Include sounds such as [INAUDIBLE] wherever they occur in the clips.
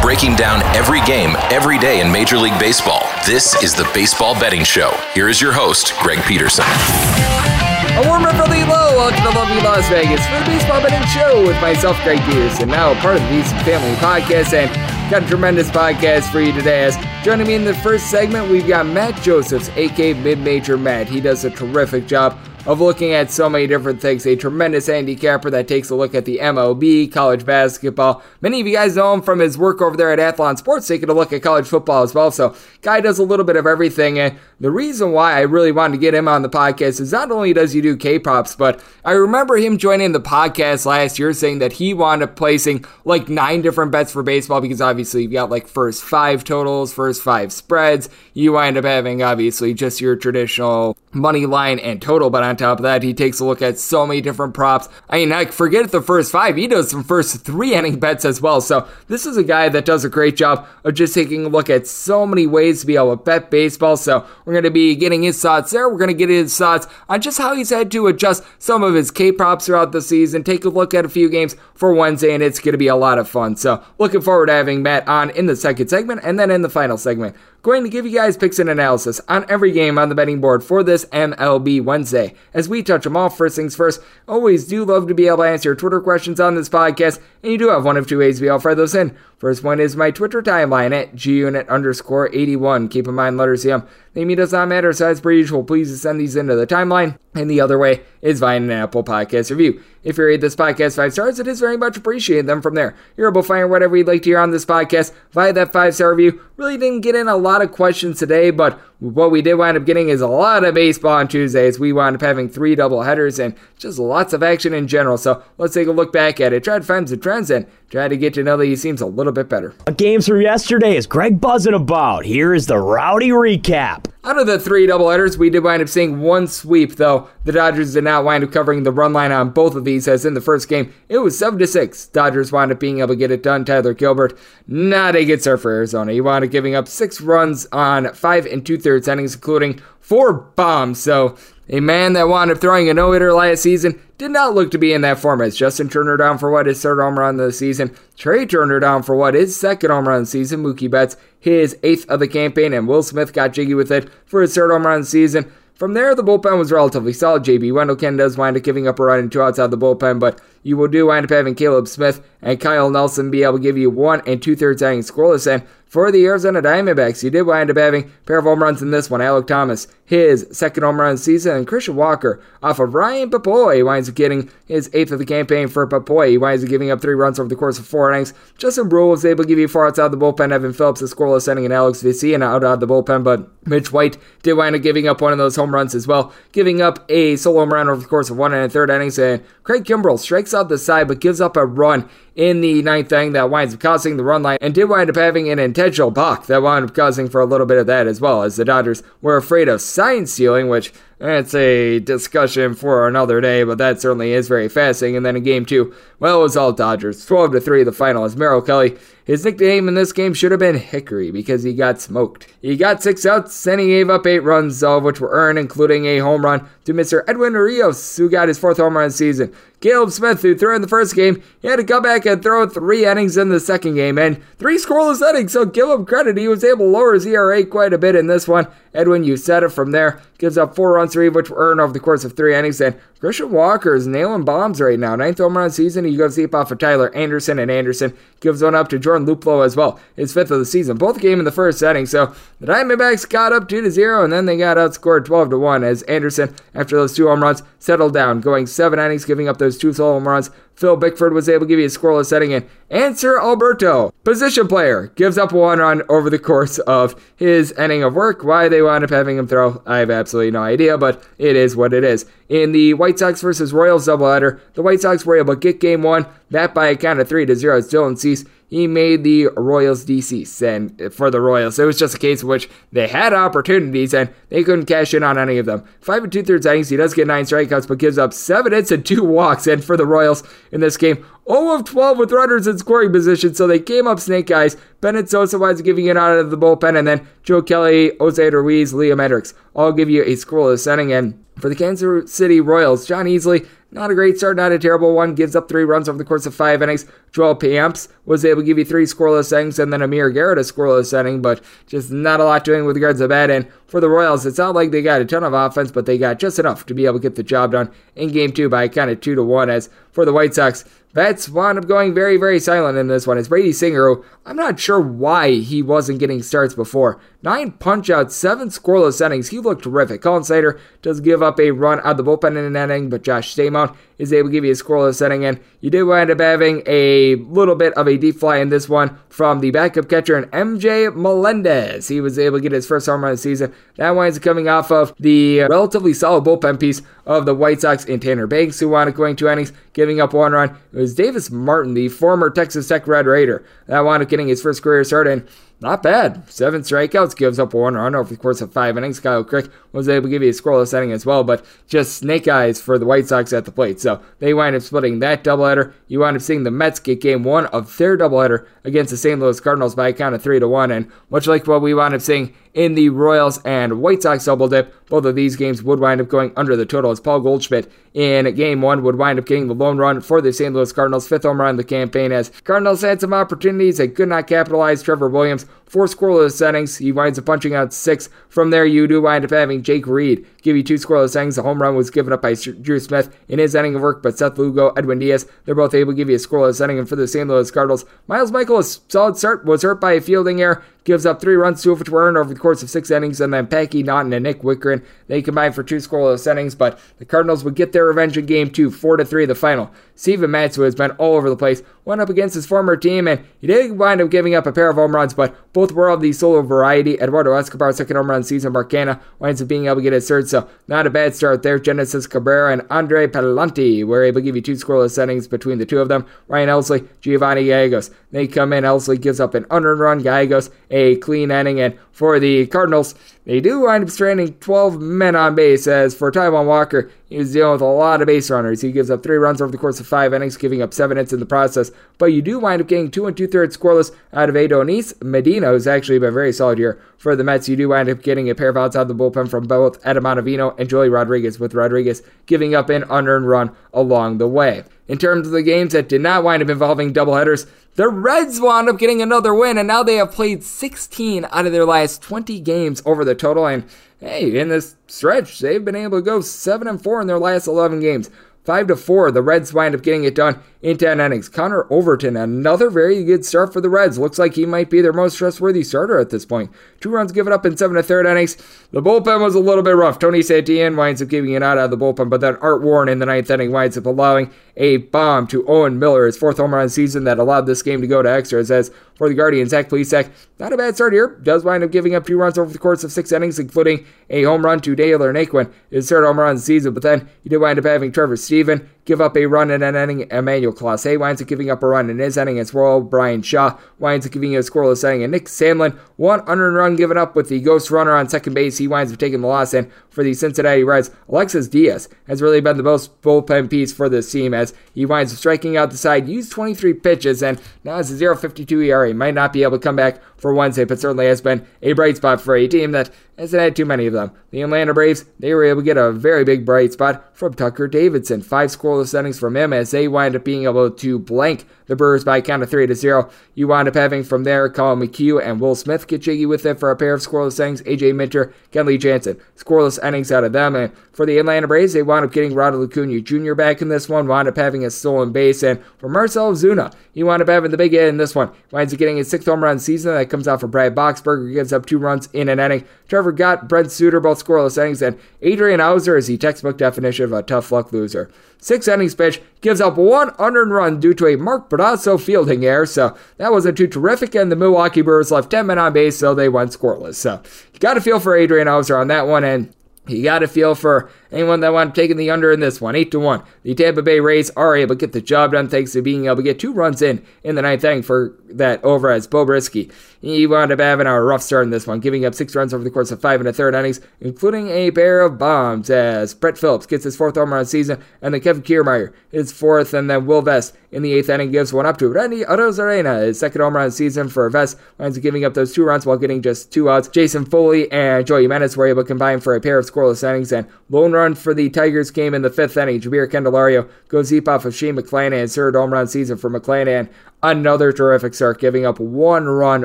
Breaking down every game, every day in Major League Baseball. This is the Baseball Betting Show. Here is your host, Greg Peterson. A warm friendly hello. Welcome to lovely Las Vegas for the Baseball Betting Show with myself, Greg Peterson, now part of the VSiN Family Podcast, and got a tremendous podcast for you today. As joining me in the first segment, we've got Matt Josephs, aka Mid Major Matt. He does a terrific job of looking at so many different things. A tremendous handicapper that takes a look at the MLB, college basketball. Many of you guys know him from his work over there at Athlon Sports, taking a look at college football as well. So, guy does a little bit of everything. And the reason why I really wanted to get him on the podcast is not only does he do K-props, but I remember him joining the podcast last year saying that he wound up placing like nine different bets for baseball because obviously you've got like first five totals, first five spreads. You wind up having obviously just your traditional money line and total, but on top of that, he takes a look at so many different props. I mean, I forget the first five, he does some first three inning bets as well. So this is a guy that does a great job of just taking a look at so many ways to be able to bet baseball. So we're going to be getting his thoughts there. We're going to get his thoughts on just how he's had to adjust some of his K props throughout the season. Take a look at a few games for Wednesday, and it's going to be a lot of fun. So looking forward to having Matt on in the second segment and then in the final segment going to give you guys picks and analysis on every game on the betting board for this MLB Wednesday. As we touch them all, first things first, always do love to be able to answer your Twitter questions on this podcast, and you do have one of two ways we all fire those in. First one is my Twitter timeline at gunit underscore 81. Keep in mind, letters here. Name does not matter, so as per usual, please send these into the timeline. And the other way is via an Apple Podcast review. If you rate this podcast five stars, it is very much appreciated. them from there, you're able to find whatever you'd like to hear on this podcast via that five star review. Really didn't get in a lot of questions today, but what we did wind up getting is a lot of baseball on Tuesdays. We wound up having three double headers and just lots of action in general. So let's take a look back at it, try to find some trends, and try to get to know that he seems a little bit better. Games from yesterday is Greg buzzing about. Here is the rowdy recap. Out of the three doubleheaders, we did wind up seeing one sweep, though the Dodgers did not wind up covering the run line on both of these, as in the first game, it was 7 to 6. Dodgers wound up being able to get it done. Tyler Gilbert, not a good start for Arizona. He wound up giving up six runs on five and two thirds innings, including four bombs. So a man that wound up throwing a no hitter last season did not look to be in that form as Justin Turner down for what his third home run of the season, Trea Turner down for what his second home run of the season, Mookie Betts his eighth of the campaign, and Will Smith got jiggy with it for his third home run of the season. From there, the bullpen was relatively solid. JB Wendelken does wind up giving up a run and two outs out of the bullpen, but you will do wind up having Caleb Smith and Kyle Nelson be able to give you one and two thirds innings scoreless. And for the Arizona Diamondbacks, you did wind up having a pair of home runs in this one. Alek Thomas, his second home run season, and Christian Walker off of Ryan Pepiot winds up getting his eighth of the campaign for Pepiot. He winds up giving up three runs over the course of four innings. Justin Bruihl was able to give you four outs out of the bullpen. Evan Phillips, a scoreless inning, and Alex Vesia and out of the bullpen, but Mitch White did wind up giving up one of those home runs as well, giving up a solo home run over the course of one and a third innings. And Craig Kimbrel strikes the side, but gives up a run in the ninth inning that winds up causing the run line and did wind up having an intentional balk that wound up causing for a little bit of that as well, as the Dodgers were afraid of sign stealing, which it's a discussion for another day, but that certainly is very fascinating. And then in game two, well, it was all Dodgers. 12 to 3, the final is Merrill Kelly. His nickname in this game should have been Hickory because he got smoked. He got six outs and he gave up eight runs, all of which were earned, including a home run to Mr. Edwin Rios, who got his fourth home run season. Caleb Smith, who threw in the first game, he had to come back and throw three innings in the second game and three scoreless innings. So give him credit. He was able to lower his ERA quite a bit in this one. Edwin, you said it from there, gives up four runs, three which were earned over the course of three innings. And Christian Walker is nailing bombs right now. Ninth home run season. He goes deep off of Tyler Anderson, and Anderson gives one up to Jordan Luplow as well. His fifth of the season. Both came in the first inning. So the Diamondbacks got up two to zero, and then they got outscored 12 to one as Anderson, after those two home runs, settled down, going seven innings, giving up those two solo home runs. Phil Bickford was able to give you a scoreless setting in. Hanser Alberto, position player, gives up one run over the course of his inning of work. Why they wound up having him throw, I have absolutely no idea, but it is what it is. In the White Sox versus Royals doubleheader, the White Sox were able to get game one, that by a count of three to zero. Dylan Cease he made the Royals deceased. And uh, for the Royals, it was just a case in which they had opportunities and they couldn't cash in on any of them. Five and two thirds innings, he does get nine strikeouts, but gives up seven hits and two walks. And for the Royals in this game, 0 of 12 with runners in scoring position, so they came up snake eyes. Bennett Sousa was giving it out of the bullpen, and then Joe Kelly, Jose Ruiz, Liam Hendriks all give you a scoreless inning. And for the Kansas City Royals, Jon Heasley not a great start, not a terrible one. Gives up three runs over the course of five innings. Joel Payamps was able to give you three scoreless innings, and then Amir Garrett a scoreless inning, but just not a lot doing with regards to that. And for the Royals, it's not like they got a ton of offense, but they got just enough to be able to get the job done in game two by kind of two to one. As for the White Sox, Bats wound up going very, very silent in this one. It's Brady Singer, who I'm not sure why he wasn't getting starts before. Nine punch outs, seven scoreless innings. He looked terrific. Collin Snider does give up a run out the bullpen in an inning, but Josh Staumont is able to give you a scoreless inning. And you did wind up having a little bit of a deep fly in this one from the backup catcher and MJ Melendez. He was able to get his first home run of the season. That winds up coming off of the relatively solid bullpen piece of the White Sox in Tanner Banks, who wound up going two innings, giving up one run. It was Davis Martin, the former Texas Tech Red Raider, that wound up getting his first career start. And not bad. Seven strikeouts, gives up one run over the course of five innings. Kyle Crick was able to give you a scoreless inning as well, but just snake eyes for the White Sox at the plate. So they wind up splitting that doubleheader. You wind up seeing the Mets get game one of their doubleheader against the St. Louis Cardinals by a count of three to one. And much like what we wound up seeing in the Royals and White Sox double dip. Both of these games would wind up going under the total as Paul Goldschmidt in game one would wind up getting the lone run for the St. Louis Cardinals, fifth home run of the campaign as Cardinals had some opportunities they could not capitalize. Trevor Williams, four scoreless settings. He winds up punching out six. From there, you do wind up having Jake Reed give you two scoreless innings. The home run was given up by Drew Smith in his inning of work, but Seth Lugo, Edwin Diaz, they're both able to give you a scoreless inning. And for the St. Louis Cardinals, Miles Mikolas, a solid start, was hurt by a fielding error gives up three runs, two of which were earned over the course of six innings, and then Packy Naughton and Nick Wittgren, they combined for two scoreless innings, but the Cardinals would get their revenge in game two, four to three, the final. Steven Matz, who has been all over the place, went up against his former team, and he did wind up giving up a pair of home runs, but both were of the solo variety. Eduardo Escobar's second home run season, Mark Canha winds up being able to get his third, so not a bad start there. Genesis Cabrera and Andre Pallante were able to give you two scoreless innings between the two of them. Ryan Helsley, Giovanni Gallegos, they come in. Helsley gives up an unearned run. Gallegos, a clean inning, and for the Cardinals, they do wind up stranding 12 men on base, as for Taijuan Walker, he was dealing with a lot of base runners. He gives up three runs over the course of five innings, giving up seven hits in the process. But you do wind up getting two and two thirds scoreless out of Adonis Medina, who's actually been very solid here for the Mets. You do wind up getting a pair of outs out of the bullpen from both Adam Ottavino and Joey Rodriguez, with Rodriguez giving up an unearned run along the way. In terms of the games that did not wind up involving doubleheaders, the Reds wound up getting another win, and now they have played 16 out of their last 20 games over the total. And hey, in this stretch, they've been able to go 7 and 4 in their last 11 games. 5 to 4. The Reds wind up getting it done in 10 innings. Connor Overton, another very good start for the Reds. Looks like he might be their most trustworthy starter at this point. Two runs given up in 7 to third innings. The bullpen was a little bit rough. Tony Santillan winds up giving it out of the bullpen, but then Art Warren in the ninth inning winds up allowing a bomb to Owen Miller, his fourth home run season that allowed this game to go to extras. As for the Guardians, Zach Plesac, not a bad start here. Does wind up giving up two runs over the course of six innings, including a home run to Dale Naquin, his third home run season. But then he did wind up having Trevor Stephan give up a run in an inning. Emmanuel Clase winds up giving up a run in his inning as well. Bryan Shaw winds up giving a scoreless inning. And Nick Sandlin, one unearned run given up with the ghost runner on second base. He winds up taking the loss. And for the Cincinnati Reds, Alexis Diaz has really been the most bullpen piece for this team as he winds up striking out the side, used 23 pitches, and now has a 0.52 ERA. Might not be able to come back for Wednesday, but certainly has been a bright spot for a team that hasn't had too many of them. The Atlanta Braves, they were able to get a very big bright spot from Tucker Davidson. Five scoreless innings from him as they wind up being able to blank the Brewers by a count of 3 to 0. You wind up having from there Collin McHugh and Will Smith get jiggy with it for a pair of scoreless innings. AJ Minter, Kenley Jansen, scoreless innings out of them. And for the Atlanta Braves, they wound up getting Ronald Acuna Jr. back in this one, wound up having a stolen base. And for Marcel Ozuna, he wound up having the big hit in this one. Winds up getting his sixth home run season. That comes out for Brad Boxberger, gives up two runs in an inning. Trevor Gott, Brent Suter, both scoreless innings. And Adrian Houser is the textbook definition of a tough luck loser. Six innings pitch, gives up one unearned run due to a Mark Pedrasso fielding error, so that wasn't too terrific, and the Milwaukee Brewers left 10 men on base, so they went scoreless. So you got to feel for Adrian Houser on that one, and you got to feel for anyone that wanted taking the under in this one. 8 to 1. The Tampa Bay Rays are able to get the job done thanks to being able to get two runs in in the ninth inning for that over as Beau Brieske. He wound up having a rough start in this one, giving up six runs over the course of five and a third innings, including a pair of bombs as Brett Phillips gets his fourth home run of the season, and then Kevin Kiermaier his fourth, and then Will Vest in the eighth inning gives one up to Randy Arozarena, his second home run of the season for Vest, winds up giving up those two runs while getting just two outs. Jason Foley and Joey Jimenez were able to combine for a pair of scoreless innings, and lone run for the Tigers came in the fifth inning. Jeimer Candelario goes deep off of Shane McClanahan, third home run season for McClanahan, Another terrific start, giving up one run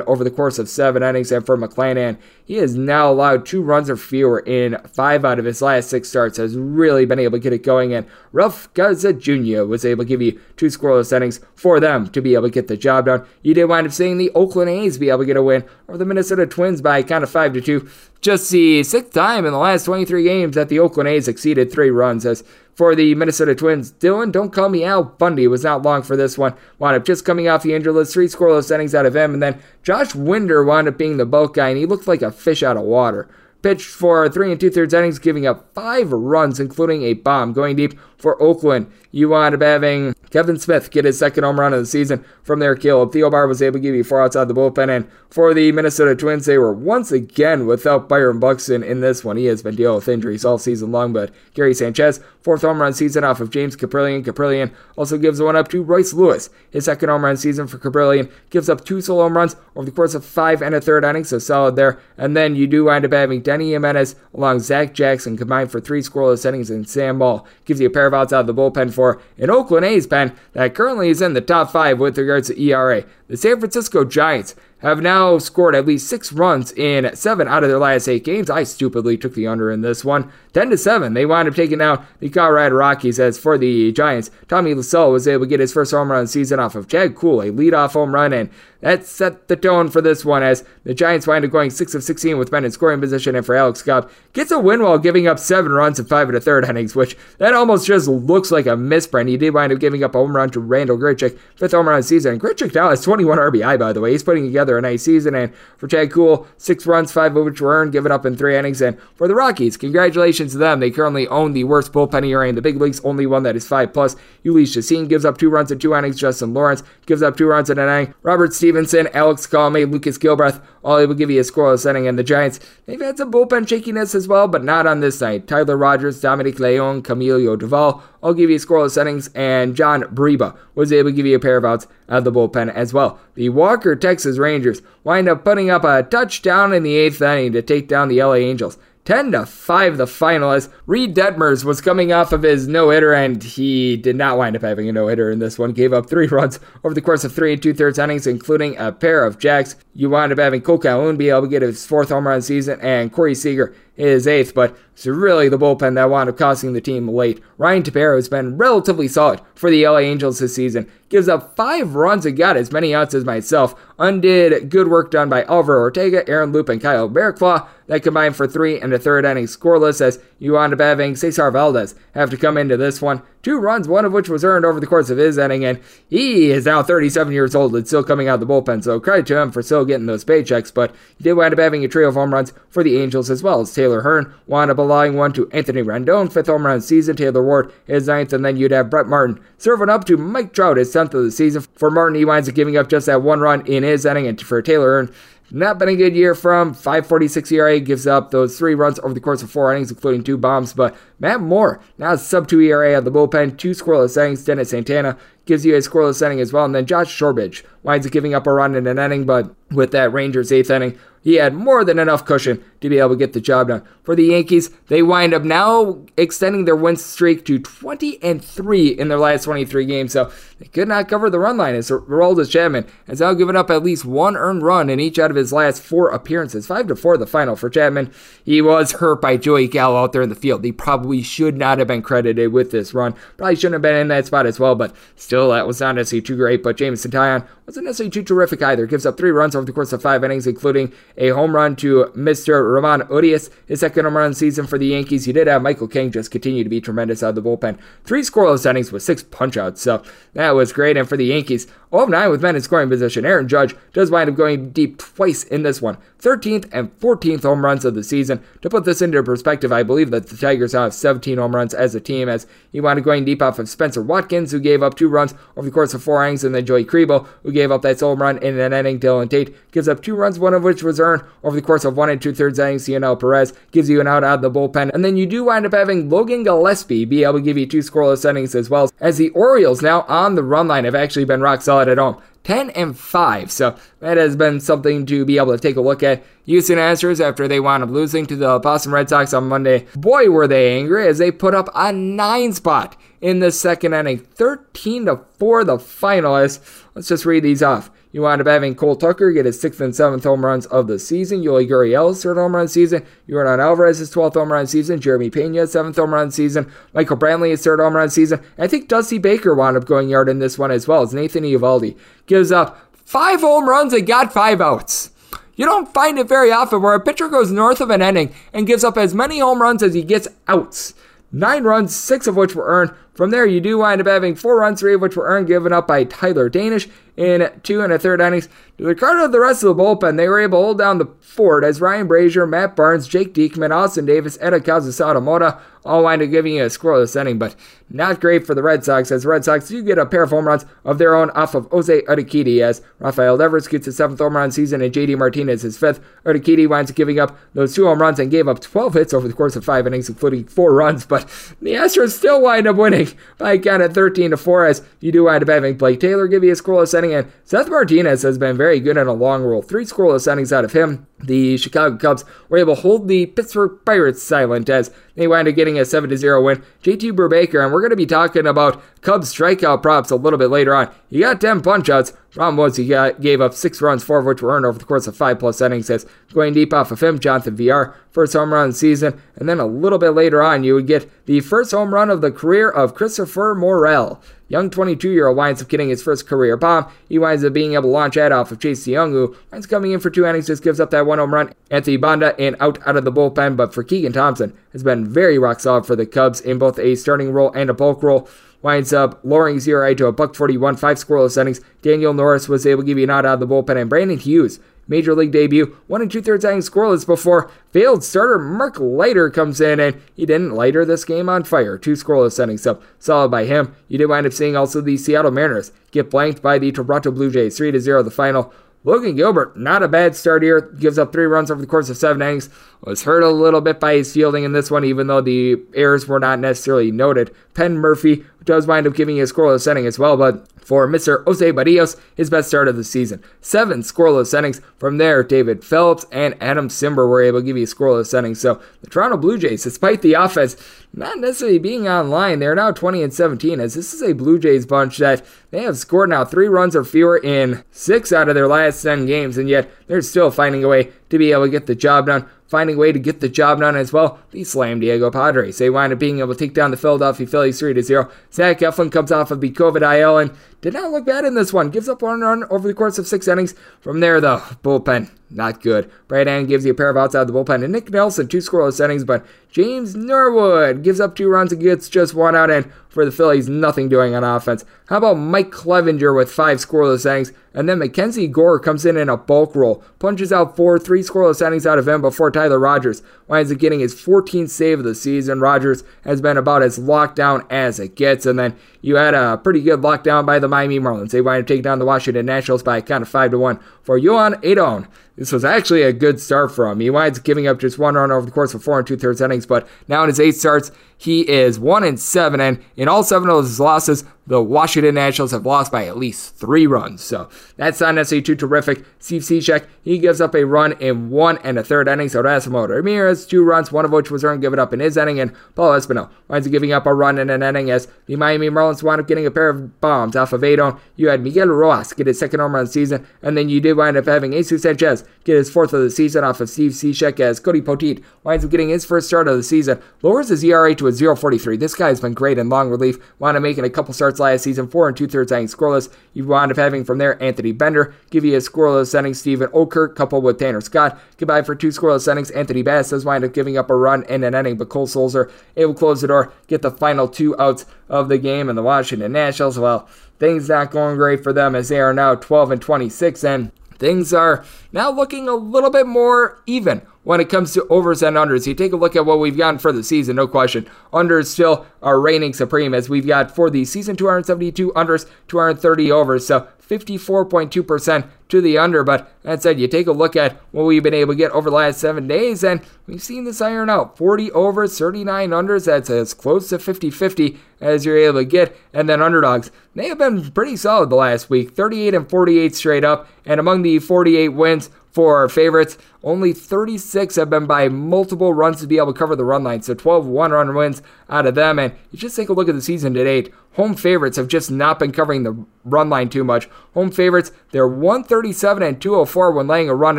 over the course of seven innings. And for McClanahan, he has now allowed two runs or fewer in five out of his last six starts. Has really been able to get it going. And Ralph Garza Jr. was able to give you two scoreless innings for them to be able to get the job done. You did wind up seeing the Oakland A's be able to get a win over the Minnesota Twins by count of five to two. Just the sixth time in the last 23 games that the Oakland A's exceeded three runs. As for the Minnesota Twins. Dylan, don't call me Al Bundy, was not long for this one. Wound up just coming off the injury list, three scoreless innings out of him, and then Josh Winder wound up being the bulk guy, and he looked like a fish out of water. Pitched for three and two thirds innings, giving up five runs, including a bomb, going deep for Oakland. You wound up having Kevin Smith get his second home run of the season from their kill. Thielbar was able to give you four outside the bullpen. And for the Minnesota Twins, they were once again without Byron Buxton in this one. He has been dealing with injuries all season long, but Gary Sanchez, fourth home run season off of James Kaprielian. Kaprielian also gives one up to Royce Lewis. His second home run season for Kaprielian gives up two solo home runs over the course of five and a third innings, so solid there. And then you do wind up having Denny Jimenez along Zach Jackson combined for three scoreless innings, and Sam Ball gives you a pair outs out of the bullpen for an Oakland A's pen that currently is in the top five with regards to ERA. The San Francisco Giants have now scored at least six runs in seven out of their last eight games. I stupidly took the under in this one. 10 to 7. They wind up taking out the Colorado Rockies. As for the Giants, Tommy La Stella was able to get his first home run season off of Chad Kuhl, a leadoff home run, and that set the tone for this one as the Giants wind up going 6 of 16 with men in scoring position, and for Alex Cobb gets a win while giving up seven runs in five and a third innings, which that almost just looks like a misprint. He did wind up giving up a home run to Randal Grichuk, fifth home run season. And Grichuk now has 21 RBI, by the way. He's putting together a nice season, and for Chad Kuhl, six runs, five of which were earned, given up in three innings. And for the Rockies, congratulations to them. They currently own the worst bullpen ERA in the big leagues, only one that is five plus. Jhoulys Chacin gives up two runs in two innings. Justin Lawrence gives up two runs in an inning. Robert Stephenson, Alex Colomé, Lucas Gilbreth, all able to give you a scoreless inning. And the Giants, they've had some bullpen shakiness as well, but not on this night. Tyler Rogers, Dominic Leone, Camilo Doval, all give you a scoreless innings, and John Brebbia was able to give you a pair of outs out of the bullpen as well. The Walker Texas Rangers wind up putting up a touchdown in the eighth inning to take down the LA Angels. 10 to 5 the final as Reid Detmers was coming off of his no-hitter and he did not wind up having a no-hitter in this one. Gave up three [LAUGHS] runs over the course of three and two-thirds innings, including a pair of jacks. You wound up having Cole Calhoun be able to get his fourth home run season and Corey Seager his eighth, but it's really the bullpen that wound up costing the team late. Ryan Tepera has been relatively solid for the LA Angels this season. Gives up five runs and got as many outs as myself. Undid good work done by Alvaro Ortega, Aaron Loup, and Kyle Barraclough. That combined for three and a third inning scoreless as you wound up having Cesar Valdez have to come into this one. Two runs, one of which was earned over the course of his inning, and he is now 37 years old and still coming out of the bullpen, so credit to him for still getting those paychecks, but he did wind up having a trio of home runs for the Angels as well as Taylor Hearn wound up allowing one to Anthony Rendon, fifth home run season, Taylor Ward his ninth, and then you'd have Brett Martin serving up to Mike Trout his 10th of the season. For Martin, he winds up giving up just that one run in his inning, and for Taylor Hearn, not been a good year from 546 ERA, gives up those three runs over the course of four innings, including two bombs. But Matt Moore, now sub 2 ERA at the bullpen, two scoreless innings. Dennis Santana gives you a scoreless inning as well. And then Josh Shorbridge winds up giving up a run in an inning, but with that Rangers eighth inning, he had more than enough cushion to be able to get the job done. For the Yankees, they wind up now extending their win streak to 20 and 3 in their last 23 games. So they could not cover the run line as Aroldis Chapman has now given up at least one earned run in each out of his last four appearances. 5 to 4 the final for Chapman. He was [LAUGHS] hurt by Joey Gallo out there in the field. He probably should not have been credited with this run. Probably shouldn't have been in that spot as well, but still, that was not necessarily too great. But Jameson Taillon wasn't necessarily too terrific either. Gives up three runs over the course of five innings, including a home run to Mr. Ramon Urias, his second home run season for the Yankees. You did have Michael King just continue to be tremendous out of the bullpen. Three scoreless innings with six punchouts, so that was great. And for the Yankees, 0 9 with men in scoring position. Aaron Judge does wind up going deep twice in this one. 13th and 14th home runs of the season. To put this into perspective, I believe that the Tigers now have 17 home runs as a team, as he wound up going deep off of Spencer Watkins, who gave up two runs over the course of four innings, and then Joey Krehbiel, who gave up that home run in an inning. Dylan Tate gives up two runs, one of which was earned over the course of one and two thirds innings. Cionel Perez gives you an out out of the bullpen, and then you do wind up having Logan Gillespie be able to give you two scoreless innings as well, as the Orioles now on the run line have actually been rock solid at home. 10 and 5. So that has been something to be able to take a look at. Houston Astros, after they wound up losing to the Boston Red Sox on Monday, boy, were they angry as they put up a nine spot in the second inning. 13 to 4, the finalists. Let's just read these off. You wound up having Cole Tucker get his sixth and seventh home runs of the season. Yuli Gurriel's third home run season. Yordan Alvarez his 12th home run season. Jeremy Pena seventh home run season. Michael Brantley his third home run season. I think Dusty Baker wound up going yard in this one as well as Nathan Eovaldi gives up five home runs and got five outs. You don't find it very often where a pitcher goes north of an inning and gives up as many home runs as he gets outs. Nine runs, six of which were earned. From there, you do wind up having four runs, three of which were earned, given up by Tyler Danish in two and a third innings. To the credit of the rest of the bullpen, they were able to hold down the fort as Ryan Brasier, Matt Barnes, Jake Diekman, Austin Davis, and Kazusa Mota all wind up giving you a scoreless inning, but not great for the Red Sox as the Red Sox do get a pair of home runs of their own off of Jose Urquidy as Rafael Devers gets his seventh home run season and JD Martinez his fifth. Urquidy winds up giving up those two home runs and gave up 12 hits over the course of five innings, including four runs, but the Astros still wind up winning by a count of 13 to 4 as you do wind up having Blake Taylor give you a scoreless inning and Seth Martinez has been very good in a long roll. Three scoreless innings out of him. The Chicago Cubs were able to hold the Pittsburgh Pirates silent as they wind up getting a 7 0 win. JT Brubaker, and we're going to be talking about Cubs strikeout props a little bit later on. He got 10 punch outs. Problem was he got, gave up six runs, four of which were earned over the course of five plus innings. As going deep off of him, Jonathan Villar, first home run season. And then a little bit later on, you would get the first home run of the career of Christopher Morel. Young 22 year old winds up getting his first career bomb. He winds up being able to launch that off of Chase Young, who winds coming in for two innings, just gives up that one home run. Anthony Banda and out out of the bullpen, but for Keegan Thompson has been very rock solid for the Cubs in both a starting role and a bulk role winds up lowering his ERA to a buck 41, five scoreless innings. Daniel Norris was able to give you a nod out of the bullpen, and Brandon Hughes, major league debut, one and two thirds innings scoreless before failed starter Mark Leiter comes in, and he didn't lighter this game on fire. Two scoreless innings, so solid by him. You did wind up seeing also the Seattle Mariners get blanked by the Toronto Blue Jays, three to zero the final. Logan Gilbert, not a bad start here. Gives up three runs over the course of seven innings. Was hurt a little bit by his fielding in this one, even though the errors were not necessarily noted. Penn Murphy does wind up giving a scoreless inning as well, but for Mr. Jose Berrios, his best start of the season. Seven scoreless innings. From there, David Phelps and Adam Cimber were able to give you scoreless innings. So the Toronto Blue Jays, despite the offense not necessarily being online. They're now 20 and 17, as this is a Blue Jays bunch that they have scored now three runs or fewer in six out of their last 10 games, and yet they're still finding a way to be able to get the job done finding a way to get the job done as well. The Slam Diego Padres. They wind up being able to take down the Philadelphia Phillies 3 0. Zach Eflin comes off of the COVID IL and did not look bad in this one. Gives up one run over the course of six innings. From there, though, bullpen, not good. Brad gives you a pair of outs out of the bullpen. And Nick Nelson, two scoreless innings, but James Norwood gives up two runs and gets just one out. And for the Phillies, nothing doing on offense. How about Mike Clevinger with five scoreless innings? And then Mackenzie Gore comes in in a bulk roll, punches out four, three scoreless innings out of him before Tyler Rogers winds up getting his 14th save of the season. Rogers has been about as locked down as it gets. And then you had a pretty good lockdown by the Miami Marlins. They wind up taking down the Washington Nationals by a count of 5 to 1 for Joan Adon. This was actually a good start for him. He winds up giving up just one run over the course of four and two thirds innings, but now in his eight starts, he is one and seven, and in all seven of his losses, the Washington Nationals have lost by at least three runs. So that's not necessarily too terrific. Steve Cishek, he gives up a run in one and a third innings. Erasmo Ramirez, two runs, one of which was earned, given up in his inning, and Paul Espinal winds up giving up a run in an inning as the Miami Marlins wound up getting a pair of bombs off of Adon. You had Miguel Rojas get his second home run season, and then you did wind up having Jesus Sanchez get his fourth of the season off of Steve Cishek as Cody Poteet winds up getting his first start of the season, lowers his ERA to a 0.43. This guy has been great in long relief. Wound up making a couple starts last season, four and two thirds innings scoreless. You wound up having from there Anthony Bender give you a scoreless inning. Stephen Okert coupled with Tanner Scott. Goodbye for two scoreless innings. Anthony Bass does wind up giving up a run in an inning, but Cole Sulser able to close the door, get the final two outs of the game, and the Washington Nationals, well, things not going great for them as they are now 12 and 26 and things are now looking a little bit more even when it comes to overs and unders. You take a look at what we've gotten for the season, no question. Unders still are reigning supreme as we've got for the season 272 unders, 230 overs. So 54.2% to the under. But that said, you take a look at what we've been able to get over the last seven days, and we've seen this iron out 40 overs, 39 unders. That's as close to 50 50 as you're able to get. And then underdogs, they have been pretty solid the last week 38 and 48 straight up. And among the 48 wins, for our favorites. Only 36 have been by multiple runs to be able to cover the run line. So 12 one run wins out of them. And you just take a look at the season to date. Home favorites have just not been covering the run line too much. Home favorites, they're 137 and 204 when laying a run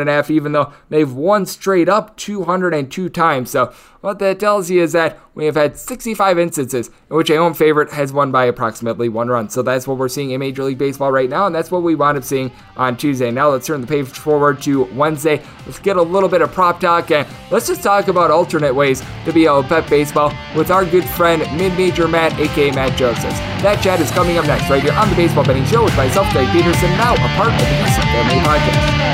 and a half, even though they've won straight up 202 times. So what that tells you is that we have had 65 instances in which a home favorite has won by approximately one run. So that's what we're seeing in Major League Baseball right now, and that's what we wound up seeing on Tuesday. Now let's turn the page forward to Wednesday. Let's get a little bit of prop talk, and let's just talk about alternate ways to be able to bet baseball with our good friend Mid Major Matt, aka Matt Josephs. That chat is coming up next right here on the Baseball Betting Show with myself, Greg Peterson, now a part of the Family Podcast.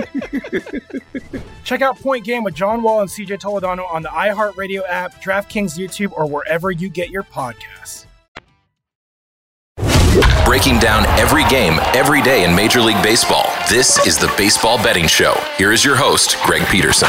[LAUGHS] Check out Point Game with John Wall and CJ Toledano on the iHeartRadio app, DraftKings YouTube, or wherever you get your podcasts. Breaking down every game, every day in Major League Baseball. This is the Baseball Betting Show. Here is your host, Greg Peterson.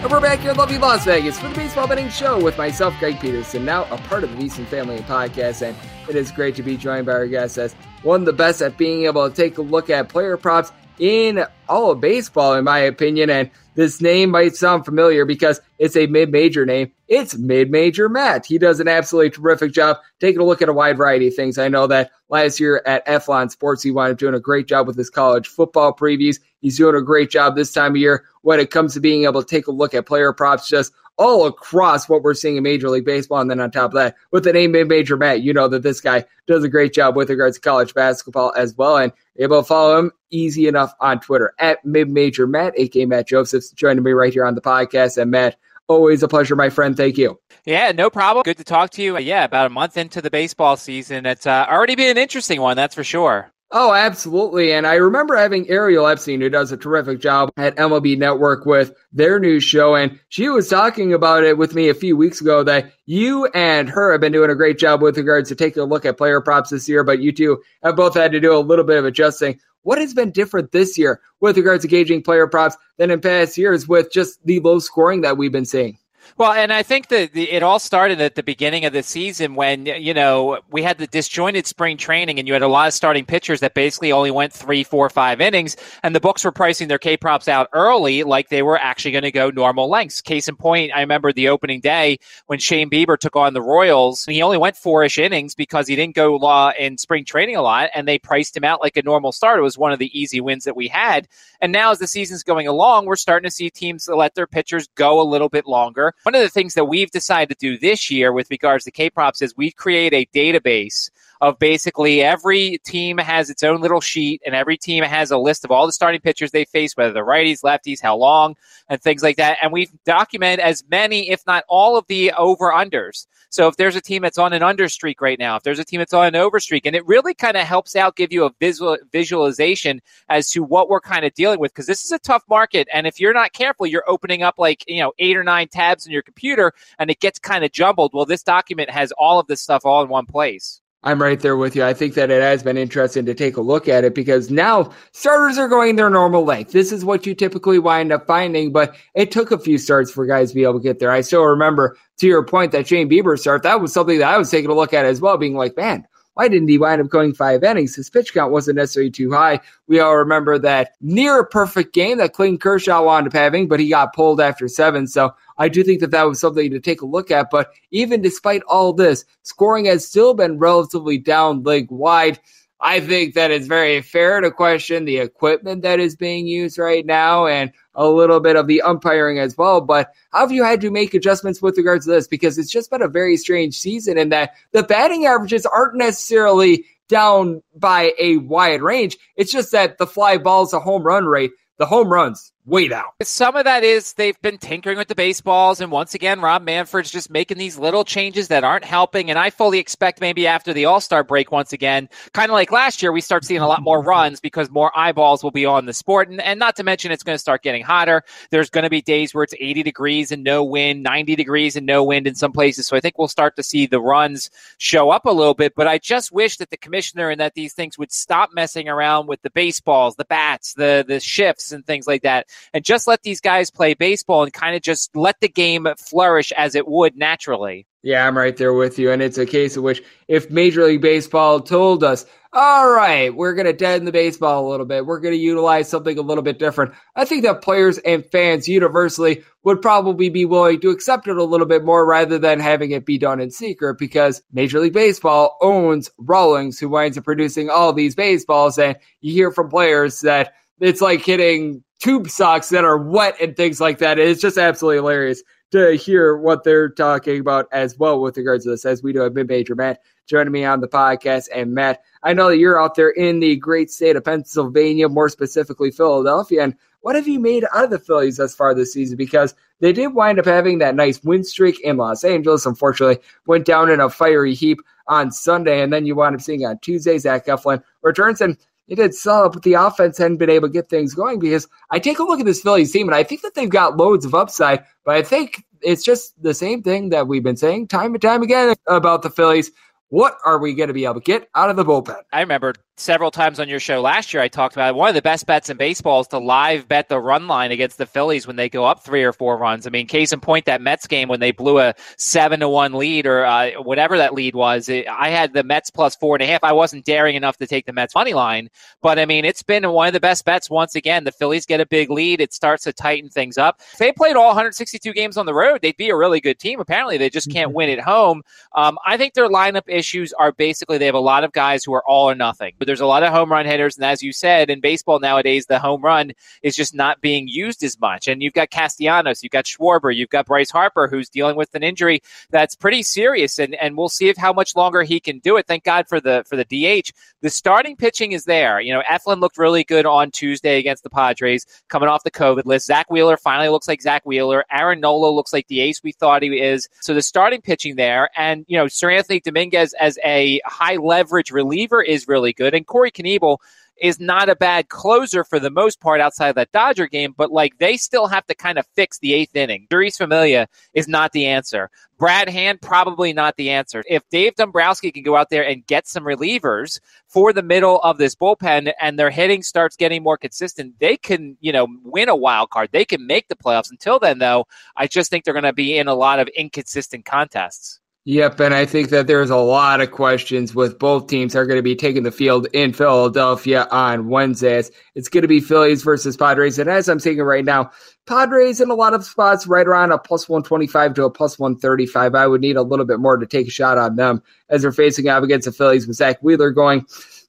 And we're back here in lovely Las Vegas for the Baseball Betting Show with myself, Greg Peterson, now a part of the Beeson Family Podcast. And it is great to be joined by our guest as one of the best at being able to take a look at player props in all of baseball, in my opinion. And this name might sound familiar because it's a mid major name. It's Mid Major Matt. He does an absolutely terrific job taking a look at a wide variety of things. I know that last year at Eflon Sports, he wound up doing a great job with his college football previews. He's doing a great job this time of year when it comes to being able to take a look at player props just all across what we're seeing in Major League Baseball. And then on top of that, with the name Mid Major Matt, you know that this guy does a great job with regards to college basketball as well. And able to follow him easy enough on Twitter at Mid Major Matt, aka Matt Josephs, joining me right here on the podcast. And Matt, always a pleasure, my friend. Thank you. Yeah, no problem. Good to talk to you. Yeah, about a month into the baseball season. It's uh, already been an interesting one, that's for sure. Oh, absolutely. And I remember having Ariel Epstein, who does a terrific job at MLB Network with their news show. And she was talking about it with me a few weeks ago that you and her have been doing a great job with regards to taking a look at player props this year, but you two have both had to do a little bit of adjusting. What has been different this year with regards to gauging player props than in past years with just the low scoring that we've been seeing? Well, and I think that it all started at the beginning of the season when you know we had the disjointed spring training, and you had a lot of starting pitchers that basically only went three, four, five innings, and the books were pricing their K props out early, like they were actually going to go normal lengths. Case in point, I remember the opening day when Shane Bieber took on the Royals. He only went four-ish innings because he didn't go law in spring training a lot, and they priced him out like a normal start. It was one of the easy wins that we had. And now, as the season's going along, we're starting to see teams let their pitchers go a little bit longer. One of the things that we've decided to do this year with regards to K props is we create a database of basically every team has its own little sheet and every team has a list of all the starting pitchers they face, whether they're righties, lefties, how long, and things like that. And we document as many, if not all of the over unders. So if there's a team that's on an under streak right now, if there's a team that's on an over streak, and it really kind of helps out give you a visual visualization as to what we're kind of dealing with because this is a tough market. And if you're not careful, you're opening up like, you know, eight or nine tabs in your computer and it gets kind of jumbled. Well, this document has all of this stuff all in one place. I'm right there with you. I think that it has been interesting to take a look at it because now starters are going their normal length. This is what you typically wind up finding, but it took a few starts for guys to be able to get there. I still remember to your point that Shane Bieber start, that was something that I was taking a look at as well, being like, man, why didn't he wind up going five innings? His pitch count wasn't necessarily too high. We all remember that near perfect game that Clayton Kershaw wound up having, but he got pulled after seven. So I do think that that was something to take a look at. But even despite all this, scoring has still been relatively down league wide. I think that it's very fair to question the equipment that is being used right now and a little bit of the umpiring as well. But how have you had to make adjustments with regards to this? Because it's just been a very strange season in that the batting averages aren't necessarily down by a wide range. It's just that the fly balls, the home run rate, the home runs way down. Some of that is they've been tinkering with the baseballs, and once again, Rob Manfred's just making these little changes that aren't helping. And I fully expect maybe after the All Star break, once again, kind of like last year, we start seeing a lot more runs because more eyeballs will be on the sport. And, and not to mention, it's going to start getting hotter. There's going to be days where it's 80 degrees and no wind, 90 degrees and no wind in some places. So I think we'll start to see the runs show up a little bit. But I just wish that the commissioner and that these things would stop messing around with the baseballs, the bats, the the shifts, and things like that, and just let these guys play baseball and kind of just let the game flourish as it would naturally. Yeah, I'm right there with you. And it's a case of which if Major League Baseball told us, all right, we're going to deaden the baseball a little bit, we're going to utilize something a little bit different, I think that players and fans universally would probably be willing to accept it a little bit more rather than having it be done in secret because Major League Baseball owns Rawlings, who winds up producing all these baseballs. And you hear from players that it's like hitting tube socks that are wet and things like that. It's just absolutely hilarious to hear what they're talking about as well with regards to this, as we do have Mid Major Matt joining me on the podcast. And Matt, I know that you're out there in the great state of Pennsylvania, more specifically Philadelphia. And what have you made out of the Phillies thus far this season? Because they did wind up having that nice win streak in Los Angeles. Unfortunately, went down in a fiery heap on Sunday, and then you wound up seeing on Tuesday Zach Eflin returns and it did sell, but the offense hadn't been able to get things going because I take a look at this Phillies team and I think that they've got loads of upside, but I think it's just the same thing that we've been saying time and time again about the Phillies. What are we going to be able to get out of the bullpen? I remember several times on your show last year, I talked about it. one of the best bets in baseball is to live bet the run line against the Phillies when they go up three or four runs. I mean, case in point, that Mets game when they blew a seven to one lead or uh, whatever that lead was, it, I had the Mets plus four and a half. I wasn't daring enough to take the Mets money line, but I mean, it's been one of the best bets once again. The Phillies get a big lead, it starts to tighten things up. If they played all 162 games on the road, they'd be a really good team. Apparently, they just can't win at home. Um, I think their lineup issues are basically they have a lot of guys who are all or nothing, but there's a lot of home run hitters. And as you said, in baseball nowadays, the home run is just not being used as much. And you've got Castellanos, you've got Schwarber, you've got Bryce Harper, who's dealing with an injury that's pretty serious. And, and we'll see if how much longer he can do it. Thank God for the for the DH. The starting pitching is there. You know, Eflin looked really good on Tuesday against the Padres, coming off the COVID list. Zach Wheeler finally looks like Zach Wheeler. Aaron Nola looks like the ace we thought he is. So the starting pitching there, and you know, Seranthony Dominguez as a high leverage reliever is really good, and Corey Knebel is not a bad closer for the most part outside of that Dodger game, but like they still have to kind of fix the eighth inning. Jeurys Familia is not the answer. Brad Hand, probably not the answer. If Dave Dombrowski can go out there and get some relievers for the middle of this bullpen and their hitting starts getting more consistent, they can, you know, win a wild card. They can make the playoffs. Until then, though, I just think they're going to be in a lot of inconsistent contests. Yep, and I think that there's a lot of questions with both teams are going to be taking the field in Philadelphia on Wednesdays. It's going to be Phillies versus Padres, and as I'm saying right now, Padres in a lot of spots right around a plus 125 to a plus 135. I would need a little bit more to take a shot on them as they're facing off against the Phillies with Zach Wheeler going.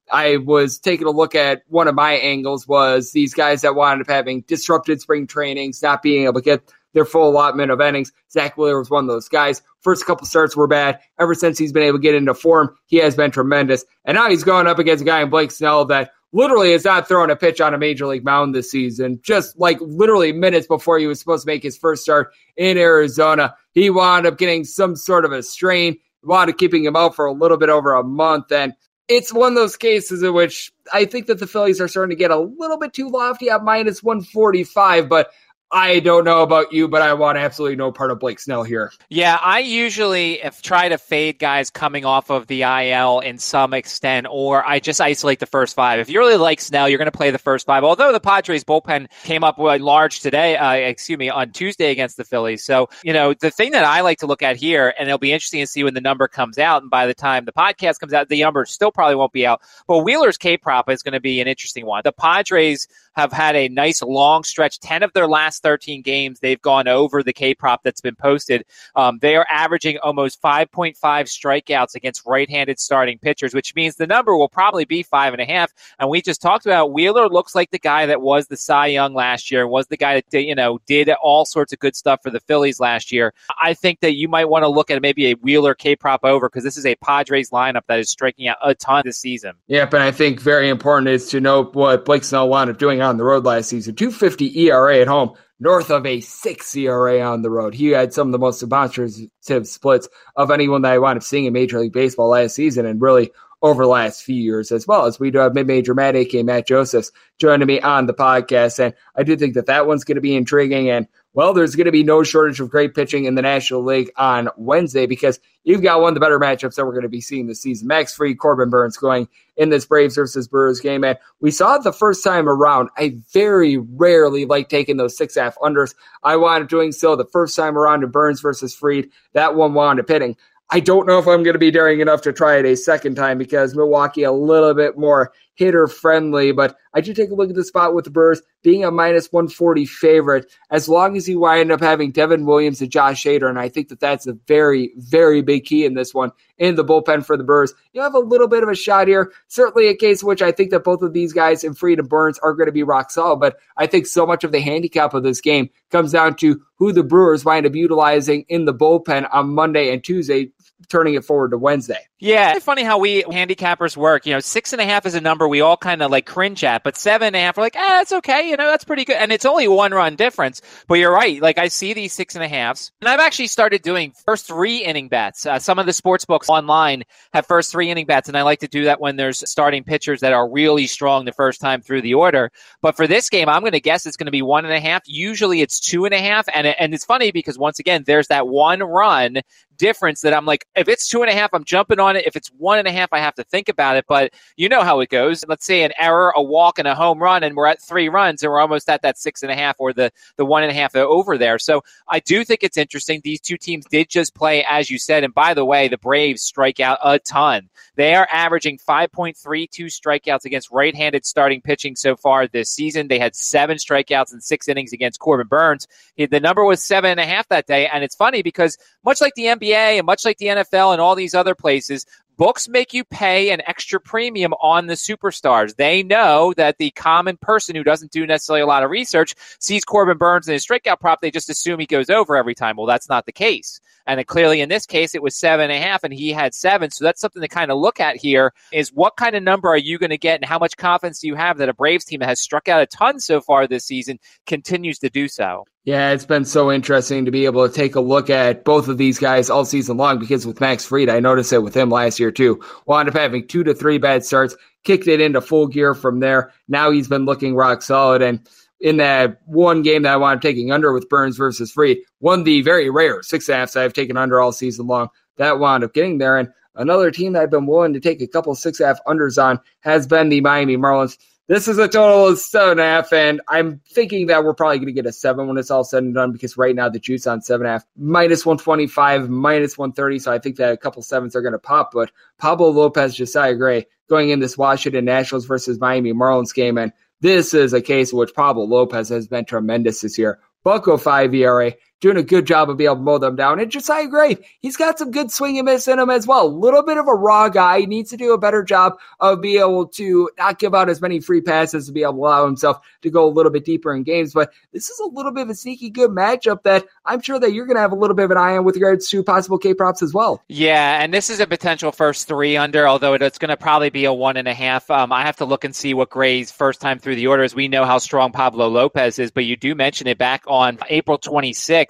I was taking a look at one of my angles was these guys that wound up having disrupted spring trainings, not being able to get their full allotment of innings. Zach Wheeler was one of those guys. First couple starts were bad. Ever since he's been able to get into form, he has been tremendous. And now he's going up against a guy in Blake Snell that literally is not throwing a pitch on a major league mound this season. Just like literally minutes before he was supposed to make his first start in Arizona, he wound up getting some sort of a strain, wound up keeping him out for a little bit over a month. And it's one of those cases in which I think that the Phillies are starting to get a little bit too lofty at minus 145, but I don't know about you, but I want absolutely no part of Blake Snell here. Yeah, I usually try to fade guys coming off of the IL in some extent, or I just isolate the first five. If you really like Snell, you're going to play the first five. Although the Padres bullpen came up large today, uh, excuse me, on Tuesday against the Phillies. So you know the thing that I like to look at here, and it'll be interesting to see when the number comes out. And by the time the podcast comes out, the number still probably won't be out. But Wheeler's K prop is going to be an interesting one. The Padres have had a nice long stretch. Ten of their last 13 games, they've gone over the K prop that's been posted. Um, they are averaging almost 5.5 strikeouts against right handed starting pitchers, which means the number will probably be five and a half. And we just talked about Wheeler looks like the guy that was the Cy Young last year, was the guy that did, you know did all sorts of good stuff for the Phillies last year. I think that you might want to look at maybe a Wheeler K prop over because this is a Padres lineup that is striking out a ton this season. Yeah, but I think very important is to know what Blake Snell wound up doing on the road last season. 250 ERA at home, north of a six ERA on the road. He had some of the most demonstrative splits of anyone that I wound up seeing in Major League Baseball last season and really over the last few years as well as we do have mid-major Matt, aka Matt Josephs, joining me on the podcast. And I do think that that one's going to be intriguing. And well, there's going to be no shortage of great pitching in the National League on Wednesday because you've got one of the better matchups that we're going to be seeing this season. Max Fried, Corbin Burnes going in this Braves versus Brewers game. And we saw it the first time around. I very rarely like taking those six half unders. I wound up doing so the first time around in Burnes versus Fried. That one wound up hitting. I don't know if I'm going to be daring enough to try it a second time because Milwaukee a little bit more hitter friendly. But I do take a look at the spot with the Brewers being a minus 140 favorite as long as you wind up having Devin Williams and Josh Hader. And I think that that's a very, very big key in this one in the bullpen for the Brewers. You have a little bit of a shot here. Certainly a case in which I think that both of these guys in Fried Burnes are going to be rock solid. But I think so much of the handicap of this game comes down to who the Brewers wind up utilizing in the bullpen on Monday and Tuesday turning it forward to Wednesday. Yeah, it's funny how we handicappers work. You know, six and a half is a number we all kind of like cringe at, but seven and a half, we're like, ah, that's okay. You know, that's pretty good. And it's only one run difference. But you're right. Like, I see these six and a halves, and I've actually started doing first three inning bets. Uh, some of the sports books online have first three inning bets, and I like to do that when there's starting pitchers that are really strong the first time through the order. But for this game, I'm going to guess it's going to be one and a half. Usually it's two and a half. And, and it's funny because once again, there's that one run difference that I'm like, if it's two and a half, I'm jumping on it. If it's one and a half, I have to think about it. But you know how it goes. Let's say an error, a walk, and a home run, and we're at three runs, and we're almost at that six and a half or the the one and a half over there. So I do think it's interesting. These two teams did just play, as you said. And by the way, the Braves strike out a ton. They are averaging 5.32 strikeouts against right-handed starting pitching so far this season. They had seven strikeouts in six innings against Corbin Burnes. The number was seven and a half that day, and it's funny because much like the NBA NBA and much like the NFL and all these other places, books make you pay an extra premium on the superstars. They know that the common person who doesn't do necessarily a lot of research sees Corbin Burnes and his strikeout prop. They just assume he goes over every time. Well, that's not the case. And clearly in this case, it was seven and a half and he had seven. So that's something to kind of look at here is what kind of number are you going to get and how much confidence do you have that a Braves team that has struck out a ton so far this season continues to do so? Yeah, it's been so interesting to be able to take a look at both of these guys all season long because with Max Fried, I noticed it with him last year too. Wound up having two to three bad starts, kicked it into full gear from there. Now he's been looking rock solid. And in that one game that I wound up taking under with Burnes versus Fried, won the very rare six six and a half I've taken under all season long. That wound up getting there. And another team that I've been willing to take a couple six unders on has been the Miami Marlins. This is a total of seven and a half, and I'm thinking that we're probably going to get a seven when it's all said and done because right now the juice on seven and a half, minus 125, minus 130. So I think that a couple sevens are going to pop. But Pablo Lopez, Josiah Gray going in this Washington Nationals versus Miami Marlins game, and this is a case in which Pablo Lopez has been tremendous this year. Bucko 5 ERA, doing a good job of being able to mow them down. And Josiah Gray, he's got some good swing and miss in him as well. A little bit of a raw guy. He needs to do a better job of being able to not give out as many free passes to be able to allow himself to go a little bit deeper in games. But this is a little bit of a sneaky good matchup that I'm sure that you're going to have a little bit of an eye on with regards to possible K props as well. Yeah, and this is a potential first three under, although it's going to probably be a one and a half. Um, I have to look and see what Gray's first time through the orders. We know how strong Pablo Lopez is, but you do mention it back on April 26th.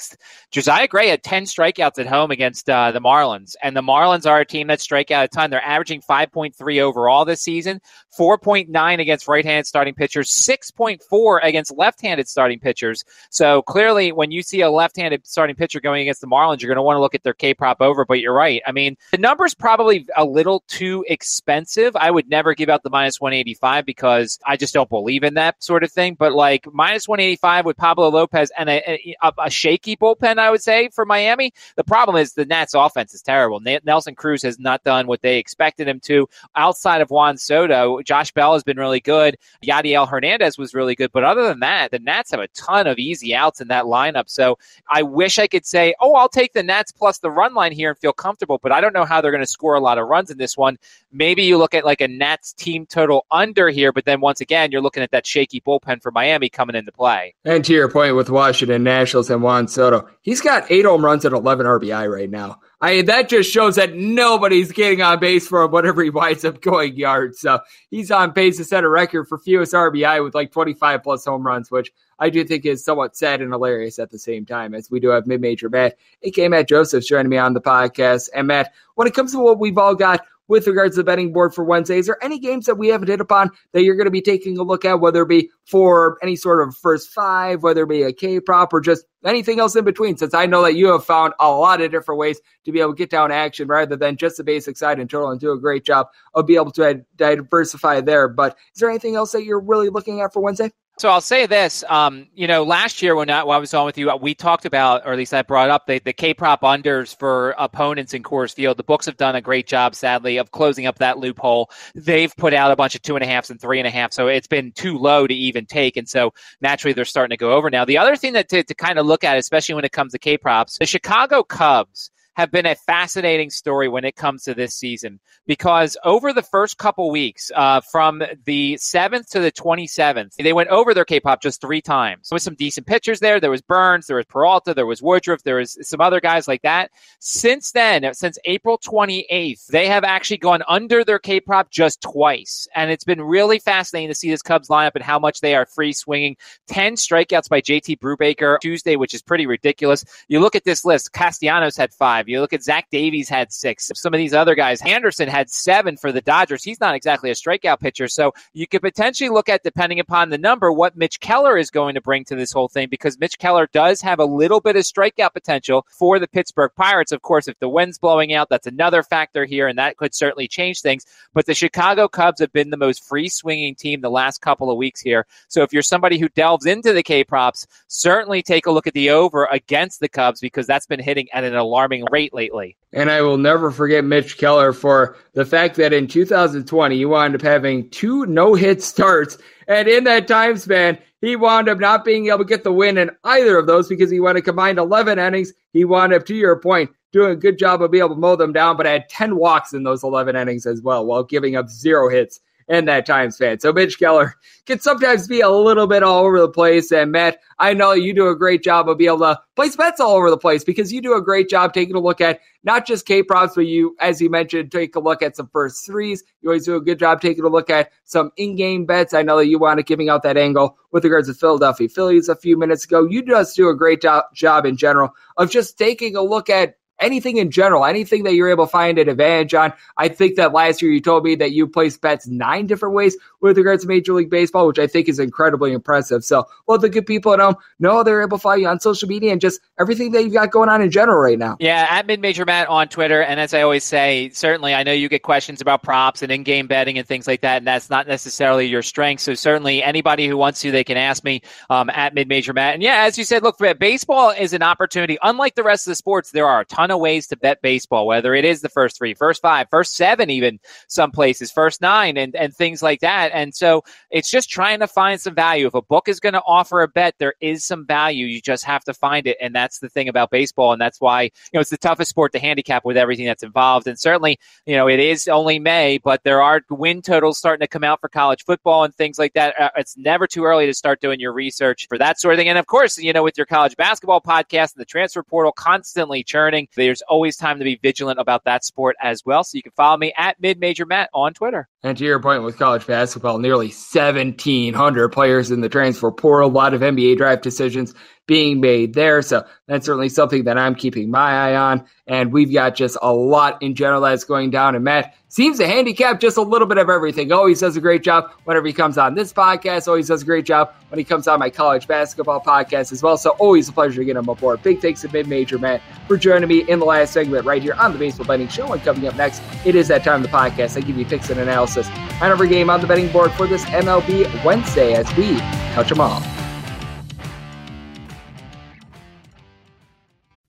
Josiah Gray had 10 strikeouts at home against uh, the Marlins, and the Marlins are a team that strike out a ton. They're averaging 5.3 overall this season, 4.9 against right-handed starting pitchers, 6.4 against left-handed starting pitchers. So clearly, when you see a left-handed starting pitcher going against the Marlins, you're going to want to look at their K prop over. But you're right. I mean, the number's probably a little too expensive. I would never give out the minus 185 because I just don't believe in that sort of thing. But like minus 185 with Pablo Lopez and a, a, a shaky bullpen, I would say, for Miami. The problem is the Nats offense is terrible. Nelson Cruz has not done what they expected him to. Outside of Juan Soto, Josh Bell has been really good. Yadiel Hernandez was really good. But other than that, the Nats have a ton of easy outs in that lineup. So I wish I could say, oh, I'll take the Nats plus the run line here and feel comfortable. But I don't know how they're going to score a lot of runs in this one. Maybe you look at like a Nats team total under here, but then once again, you're looking at that shaky bullpen for Miami coming into play. And to your point with Washington Nationals and Juan Soto, he's got eight home runs and 11 RBI right now. I that just shows that nobody's getting on base for him whenever he winds up going yards. So he's on pace to set a record for fewest RBI with like 25 plus home runs, which I do think is somewhat sad and hilarious at the same time, as we do have mid major Matt, aka Matt Josephs, joining me on the podcast. And Matt, when it comes to what we've all got with regards to the betting board for Wednesday, is there any games that we haven't hit upon that you're going to be taking a look at, whether it be for any sort of first five, whether it be a K prop or just anything else in between? Since I know that you have found a lot of different ways to be able to get down action rather than just the basic side in total and do a great job of being able to diversify there. But is there anything else that you're really looking at for Wednesday? So I'll say this, um, you know, last year when I, when I, was on with you, we talked about, or at least I brought up the, the K-prop unders for opponents in Coors Field. The books have done a great job, sadly, of closing up that loophole. They've put out a bunch of two and a halfs and three and a half, so it's been too low to even take, and so naturally they're starting to go over now. The other thing that to, to kind of look at, especially when it comes to K-props, the Chicago Cubs have been a fascinating story when it comes to this season because over the first couple weeks, uh, from the 7th to the 27th, they went over their K-prop just three times. Was some decent pitchers there. There was Burnes, there was Peralta, there was Woodruff, there was some other guys like that. Since then, since April 28th, they have actually gone under their K-prop just twice. And it's been really fascinating to see this Cubs lineup and how much they are free swinging. 10 strikeouts by JT Brubaker Tuesday, which is pretty ridiculous. You look at this list, Castellanos had five. You look at Zach Davies had six. Some of these other guys, Anderson had seven for the Dodgers. He's not exactly a strikeout pitcher. So you could potentially look at, depending upon the number, what Mitch Keller is going to bring to this whole thing because Mitch Keller does have a little bit of strikeout potential for the Pittsburgh Pirates. Of course, if the wind's blowing out, that's another factor here, and that could certainly change things. But the Chicago Cubs have been the most free swinging team the last couple of weeks here. So if you're somebody who delves into the K props, certainly take a look at the over against the Cubs because that's been hitting at an alarming rate lately. And I will never forget Mitch Keller for the fact that in 2020, he wound up having two no hit starts. And in that time span, he wound up not being able to get the win in either of those because he went a combined 11 innings. He wound up, to your point, doing a good job of being able to mow them down, but had 10 walks in those 11 innings as well while giving up zero hits in that time span. So Mitch Keller can sometimes be a little bit all over the place. And Matt, I know you do a great job of being able to place bets all over the place because you do a great job taking a look at not just K props, but you, as you mentioned, take a look at some first threes. You always do a good job taking a look at some in-game bets. I know that you wanted giving out that angle with regards to Philadelphia Phillies a few minutes ago. You just do a great job, job in general of just taking a look at anything in general, anything that you're able to find an advantage on. I think that last year you told me that you placed bets nine different ways with regards to Major League Baseball, which I think is incredibly impressive. So let the good people at home know they're able to follow you on social media and just everything that you've got going on in general right now. Yeah, at Mid Major Matt on Twitter. And as I always say, certainly I know you get questions about props and in game betting and things like that, and that's not necessarily your strength. So certainly anybody who wants to, they can ask me um, at Mid Major Matt. And yeah, as you said, look, baseball is an opportunity. Unlike the rest of the sports, there are a ton of ways to bet baseball, whether it is the first three, first five, first seven, even some places, first nine, and, and things like that. And so it's just trying to find some value. If a book is going to offer a bet, there is some value. You just have to find it. And that's the thing about baseball. And that's why, you know, it's the toughest sport to handicap with everything that's involved. And certainly, you know, it is only May, but there are win totals starting to come out for college football and things like that. Uh, it's never too early to start doing your research for that sort of thing. And of course, you know, with your college basketball podcast and the transfer portal constantly churning, there's always time to be vigilant about that sport as well. So you can follow me at Mid Major Matt on Twitter. And to your point with college basketball, nearly 1,700 players in the transfer portal, a lot of NBA draft decisions being made there. So that's certainly something that I'm keeping my eye on. And we've got just a lot in general that's going down. And Matt seems to handicap just a little bit of everything. Always does a great job whenever he comes on this podcast. Always does a great job when he comes on my college basketball podcast as well. So always a pleasure to get him aboard. Big thanks to Mid Major Matt for joining me in the last segment right here on the Baseball Betting Show. And coming up next, it is that time of the podcast. I give you picks and analysis on every game on the betting board for this MLB Wednesday as we touch them all.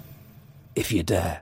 if you dare.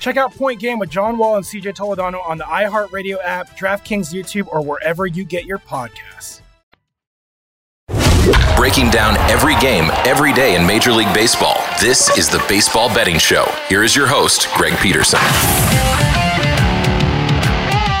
Check out Point Game with John Wall and CJ Toledano on the iHeartRadio app, DraftKings YouTube, or wherever you get your podcasts. Breaking down every game, every day in Major League Baseball. This is the Baseball Betting Show. Here is your host, Greg Peterson.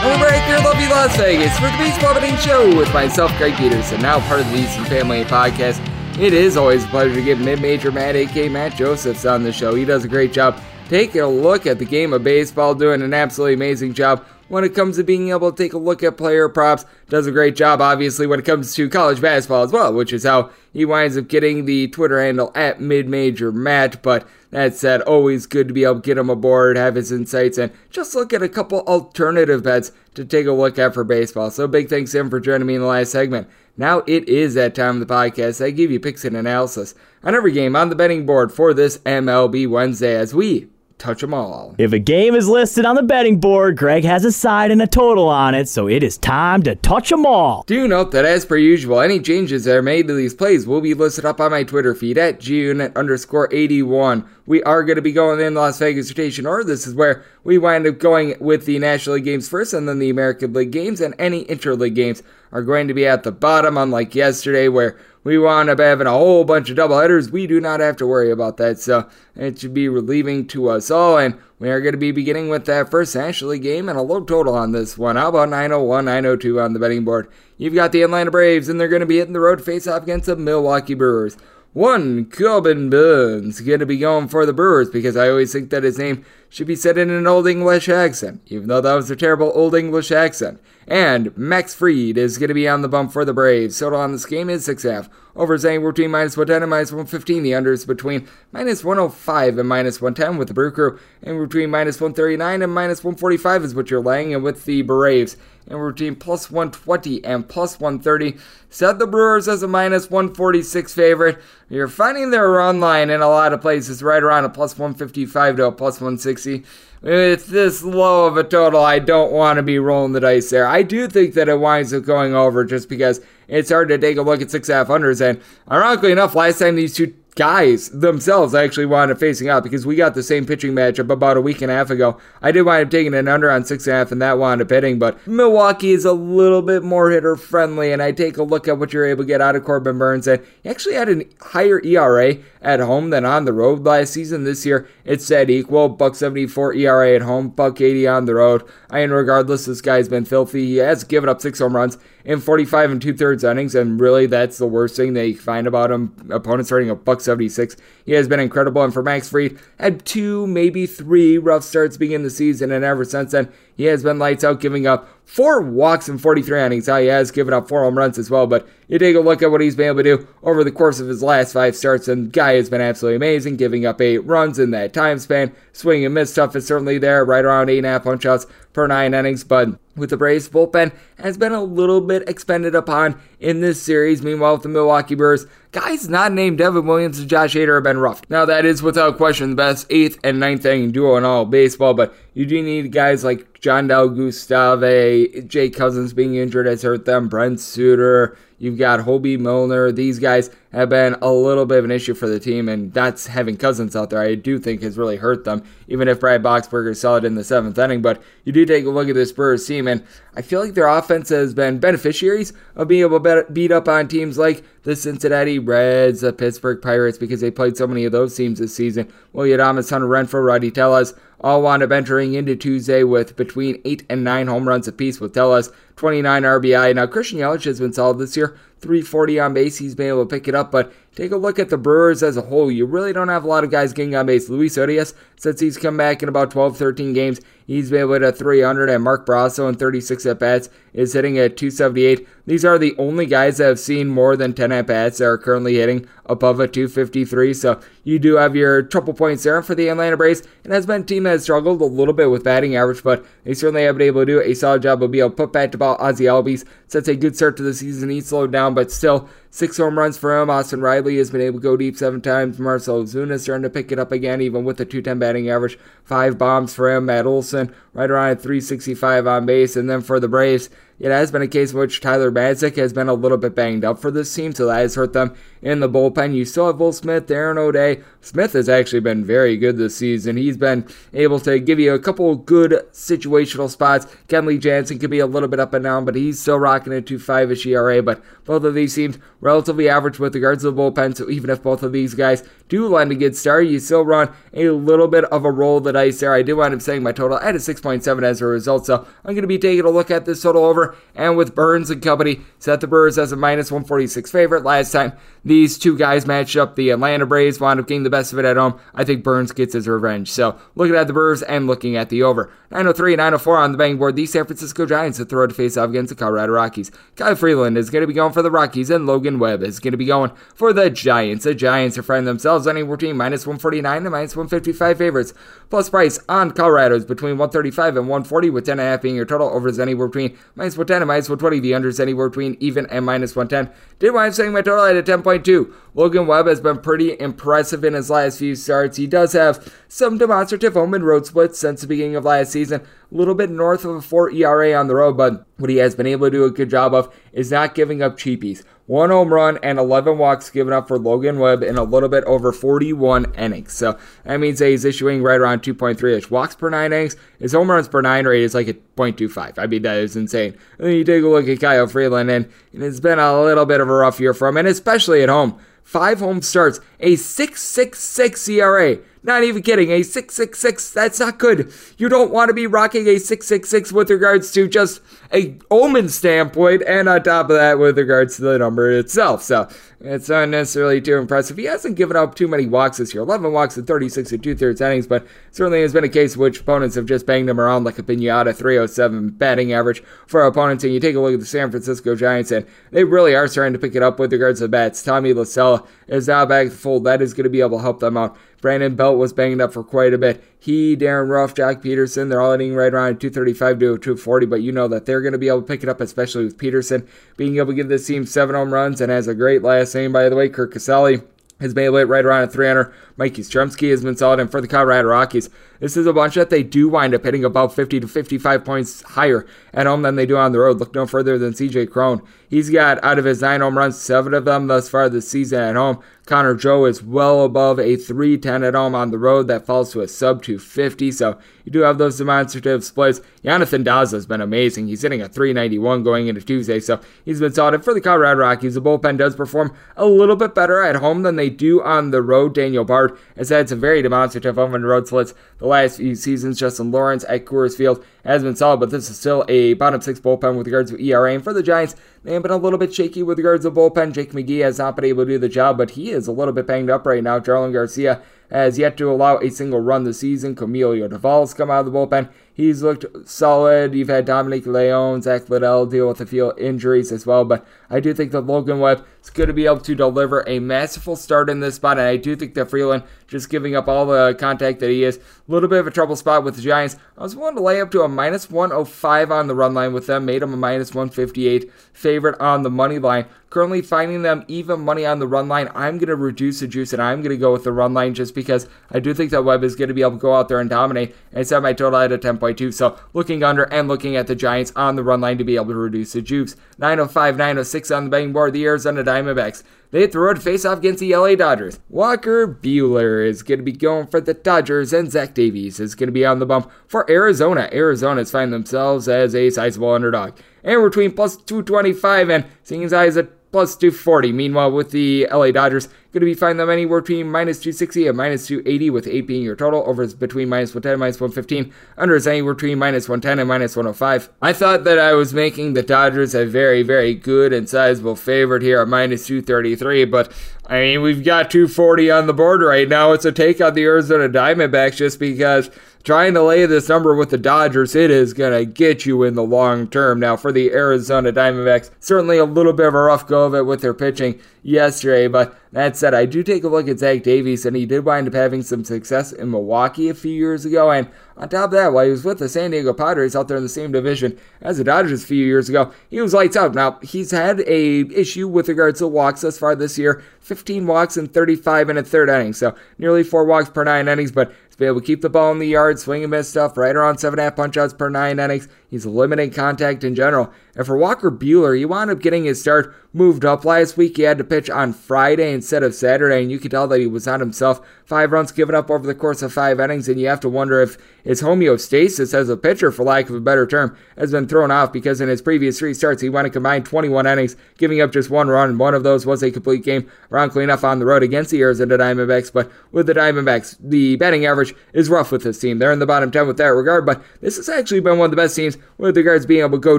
And we're right here in lovely Las Vegas for the Baseball Betting Show with myself, Greg Peterson, now part of the Easton Family Podcast. It is always a pleasure to get mid-major Matt, A.K. Matt Josephs, on the show. He does a great job taking a look at the game of baseball, doing an absolutely amazing job when it comes to being able to take a look at player props. Does a great job, obviously, when it comes to college basketball as well, which is how he winds up getting the Twitter handle at mid-major Matt. But that said, always good to be able to get him aboard, have his insights, and just look at a couple alternative bets to take a look at for baseball. So big thanks to him for joining me in the last segment. Now it is that time of the podcast. I give you picks and analysis on every game on the betting board for this MLB Wednesday as we touch them all. If a game is listed on the betting board, Greg has a side and a total on it, so it is time to touch them all. Do note that as per usual, any changes that are made to these plays will be listed up on my Twitter feed at gunit underscore 81. We are going to be going in Las Vegas rotation order. This is where we wind up going with the National League games first and then the American League games, and any interleague games are going to be at the bottom, unlike yesterday where we wound up having a whole bunch of doubleheaders. We do not have to worry about that, so it should be relieving to us all. And we are going to be beginning with that first League game and a low total on this one. How about 901, 902 on the betting board? You've got the Atlanta Braves, and they're going to be hitting the road face off against the Milwaukee Brewers. One Corbin Burnes going to be going for the Brewers because I always think that his name should be said in an Old English accent, even though that was a terrible Old English accent. And Max Fried is going to be on the bump for the Braves. Total on this game is 6.5. Over is anywhere between minus 110 and minus 115. The under is between minus 105 and minus 110 with the Brew Crew. And between minus 139 and minus 145 is what you're laying. And with the Braves, and we're between plus 120 and plus 130. Set the Brewers as a minus 146 favorite. You're finding their run line in a lot of places right around a plus 155 to a plus 160. With this low of a total, I don't want to be rolling the dice there. I do think that it winds up going over just because it's hard to take a look at six half unders. And ironically enough, last time these two guys themselves actually wound up facing out because we got the same pitching matchup about a week and a half ago. I did wind up taking an under on six and a half, and that wound up hitting, but Milwaukee is a little bit more hitter friendly, and I take a look at what you're able to get out of Corbin Burnes, and he actually had a higher ERA at home than on the road last season. This year, it's dead equal. Buck 74 ERA at home, buck 80 on the road. And regardless, this guy's been filthy. He has given up six home runs in 45 and two thirds innings, and really that's the worst thing you find about him. Opponents rating a buck 76. He has been incredible, and for Max Fried, had two, maybe three rough starts beginning the season, and ever since then, he has been lights out, giving up four walks in 43 innings. Now he has given up four home runs as well, but you take a look at what he's been able to do over the course of his last five starts, and guy has been absolutely amazing, giving up eight runs in that time span. Swing and miss stuff is certainly there, right around eight and a half punch outs per nine innings, but with the Braves bullpen has been a little bit expended upon in this series. Meanwhile, with the Milwaukee Brewers, guys not named Devin Williams and Josh Hader have been rough. Now that is without question the best eighth and ninth inning duo in all baseball, but you do need guys like Jandel Gustave, Jake Cousins being injured has hurt them, Brent Suter, You've got Hobie Milner. These guys have been a little bit of an issue for the team, and that's having Cousins out there. I do think has really hurt them, even if Brad Boxberger saw it in the seventh inning. But you do take a look at this Spurs team, and I feel like their offense has been beneficiaries of being able to beat up on teams like the Cincinnati Reds, the Pittsburgh Pirates, because they played so many of those teams this season. Willy Adames, Hunter Renfroe, Rowdy Tellez all wound up entering into Tuesday with between 8 and 9 home runs apiece with Tellez 29 RBI. Now, Christian Yelich has been solid this year, 340 on base. He's been able to pick it up, but take a look at the Brewers as a whole. You really don't have a lot of guys getting on base. Luis Urias, since he's come back in about 12, 13 games, he's been able to 300, and Mike Brosseau in 36 at bats is hitting at 278. These are the only guys that have seen more than 10 at bats that are currently hitting above a 253. So you do have your triple points there for the Atlanta Braves. It has been a team that has struggled a little bit with batting average, but they certainly have been able to do a solid job of being able to put back to ball Ozzie Albies. Since a good start to the season, he slowed down, but still Six home runs for him. Austin Riley has been able to go deep seven times. Marcel Ozuna is starting to pick it up again, even with the 210 batting average. Five bombs for him. Matt Olson right around 365 on base. And then for the Braves, it has been a case in which Tyler Matzek has been a little bit banged up for this team, so that has hurt them in the bullpen. You still have Will Smith, Darren O'Day. Smith has actually been very good this season. He's been able to give you a couple good situational spots. Kenley Jansen could be a little bit up and down, but he's still rocking a 2.5 ish ERA. But both of these teams relatively average with regards to the bullpen, so even if both of these guys do land a good start, you still run a little bit of a roll of the dice there. I did wind up saying my total at a 6.7 as a result, so I'm going to be taking a look at this total over and with Burnes and company, set the Brewers as a minus 146 favorite. Last time these two guys matched up, the Atlanta Braves wound up getting the best of it at home. I think Burnes gets his revenge. So looking at the Brewers and looking at the over. 903 904 on the betting board. The San Francisco Giants to throw to face off against the Colorado Rockies. Kyle Freeland is going to be going for the Rockies, and Logan Webb is going to be going for the Giants. The Giants are finding themselves anywhere between minus 149 and minus 155 favorites. Plus price on Colorado is between 135 and 140, with 10.5 being your total. Over is anywhere between minus 110 and minus 120. The under is anywhere between even and minus 110. Did wind up saying my total at a 10.2. Logan Webb has been pretty impressive in his last few starts. He does have some demonstrative home and road splits since the beginning of last season. A little bit north of a 4 ERA on the road, but what he has been able to do a good job of is not giving up cheapies. One home run and 11 walks given up for Logan Webb in a little bit over 41 innings. So that means that he's issuing right around 2.3 ish walks per nine innings. His home runs per nine rate is like a 0.25. I mean, that is insane. And then you take a look at Kyle Freeland, and it's been a little bit of a rough year for him, and especially at home. Five home starts, a 6.66 ERA. Not even kidding. A 666, that's not good. You don't want to be rocking a 666 with regards to just a omen standpoint, and on top of that, with regards to the number itself. So it's not necessarily too impressive. He hasn't given up too many walks this year 11 walks in 36 and two thirds innings, but certainly has been a case in which opponents have just banged him around like a pinata 307 batting average for opponents. And you take a look at the San Francisco Giants, and they really are starting to pick it up with regards to the bats. Tommy La Stella is now back to the fold. That is going to be able to help them out. Brandon Belt was banged up for quite a bit. He, Darin Ruf, Joc Pederson, they're all hitting right around 235 to 240, but you know that they're going to be able to pick it up, especially with Pederson being able to give this team seven home runs and has a great last name, by the way, Curt Casali has made it right around a 300. Mikey Yastrzemski has been solid, and for the Colorado Rockies, this is a bunch that they do wind up hitting about 50 to 55 points higher at home than they do on the road. Look no further than CJ Cron. He's got out of his nine home runs, seven of them thus far this season at home. Connor Joe is well above a 310 at home on the road. That falls to a sub 250. So you do have those demonstrative splits. Yonathan Daza has been amazing. He's hitting a 391 going into Tuesday. So he's been solid for the Colorado Rockies. The bullpen does perform a little bit better at home than they do on the road. Daniel Bard has had some very demonstrative home and road splits the last few seasons. Justin Lawrence at Coors Field has been solid, but this is still a bottom six bullpen with regards to ERA. And for the Giants, they have been a little bit shaky with regards to bullpen. Jake McGee has not been able to do the job, but he is a little bit banged up right now. Jarlin Garcia has yet to allow a single run this season. Camilo Doval's come out of the bullpen. He's looked solid. You've had Dominic Leone, Zack Littell deal with a few injuries as well, but I do think that Logan Webb is going to be able to deliver a masterful start in this spot, and I do think that Freeland, just giving up all the contact that he is, a little bit of a trouble spot with the Giants. I was willing to lay up to a minus 105 on the run line with them, made them a minus 158 favorite on the money line. Currently finding them even money on the run line. I'm going to reduce the juice and I'm going to go with the run line just because I do think that Webb is going to be able to go out there and dominate and set my total at a 10.2. So looking under and looking at the Giants on the run line to be able to reduce the juice. 905, 906 on the betting board. The Arizona Diamondbacks. They throw to face off against the LA Dodgers. Walker Buehler is going to be going for the Dodgers, and Zach Davies is going to be on the bump for Arizona. Arizona's find themselves as a sizable underdog. And we're between plus 225 and seeing as eyes at plus 240. Meanwhile, with the LA Dodgers, going to be finding them anywhere between minus 260 and minus 280, with 8 being your total. Over is between minus 110 and minus 115. Under is anywhere between minus 110 and minus 105. I thought that I was making the Dodgers a very, very good and sizable favorite here at minus 233, but I mean, we've got 240 on the board right now. It's a take on the Arizona Diamondbacks just because trying to lay this number with the Dodgers, it is going to get you in the long term. Now, for the Arizona Diamondbacks, certainly a little bit of a rough go of it with their pitching yesterday, but that said, I do take a look at Zach Davies, and he did wind up having some success in Milwaukee a few years ago. And on top of that, while he was with the San Diego Padres out there in the same division as the Dodgers a few years ago, he was lights out. Now, he's had a issue with regards to walks thus far this year 15 walks in 35 and a third innings, so nearly four walks per nine innings, but to be able to keep the ball in the yard, swing and miss stuff, right around seven and a half punch outs per nine innings. He's limiting contact in general. And for Walker Buehler, he wound up getting his start moved up last week. He had to pitch on Friday instead of Saturday, and you could tell that he was not himself. Five runs given up over the course of five innings, and you have to wonder if his homeostasis as a pitcher, for lack of a better term, has been thrown off because in his previous three starts, he went a combined 21 innings, giving up just one run. One of those was a complete game around cleanup on the road against the Arizona Diamondbacks. But with the Diamondbacks, the batting average is rough with this team. They're in the bottom 10 with that regard, but this has actually been one of the best teams with regards to being able to go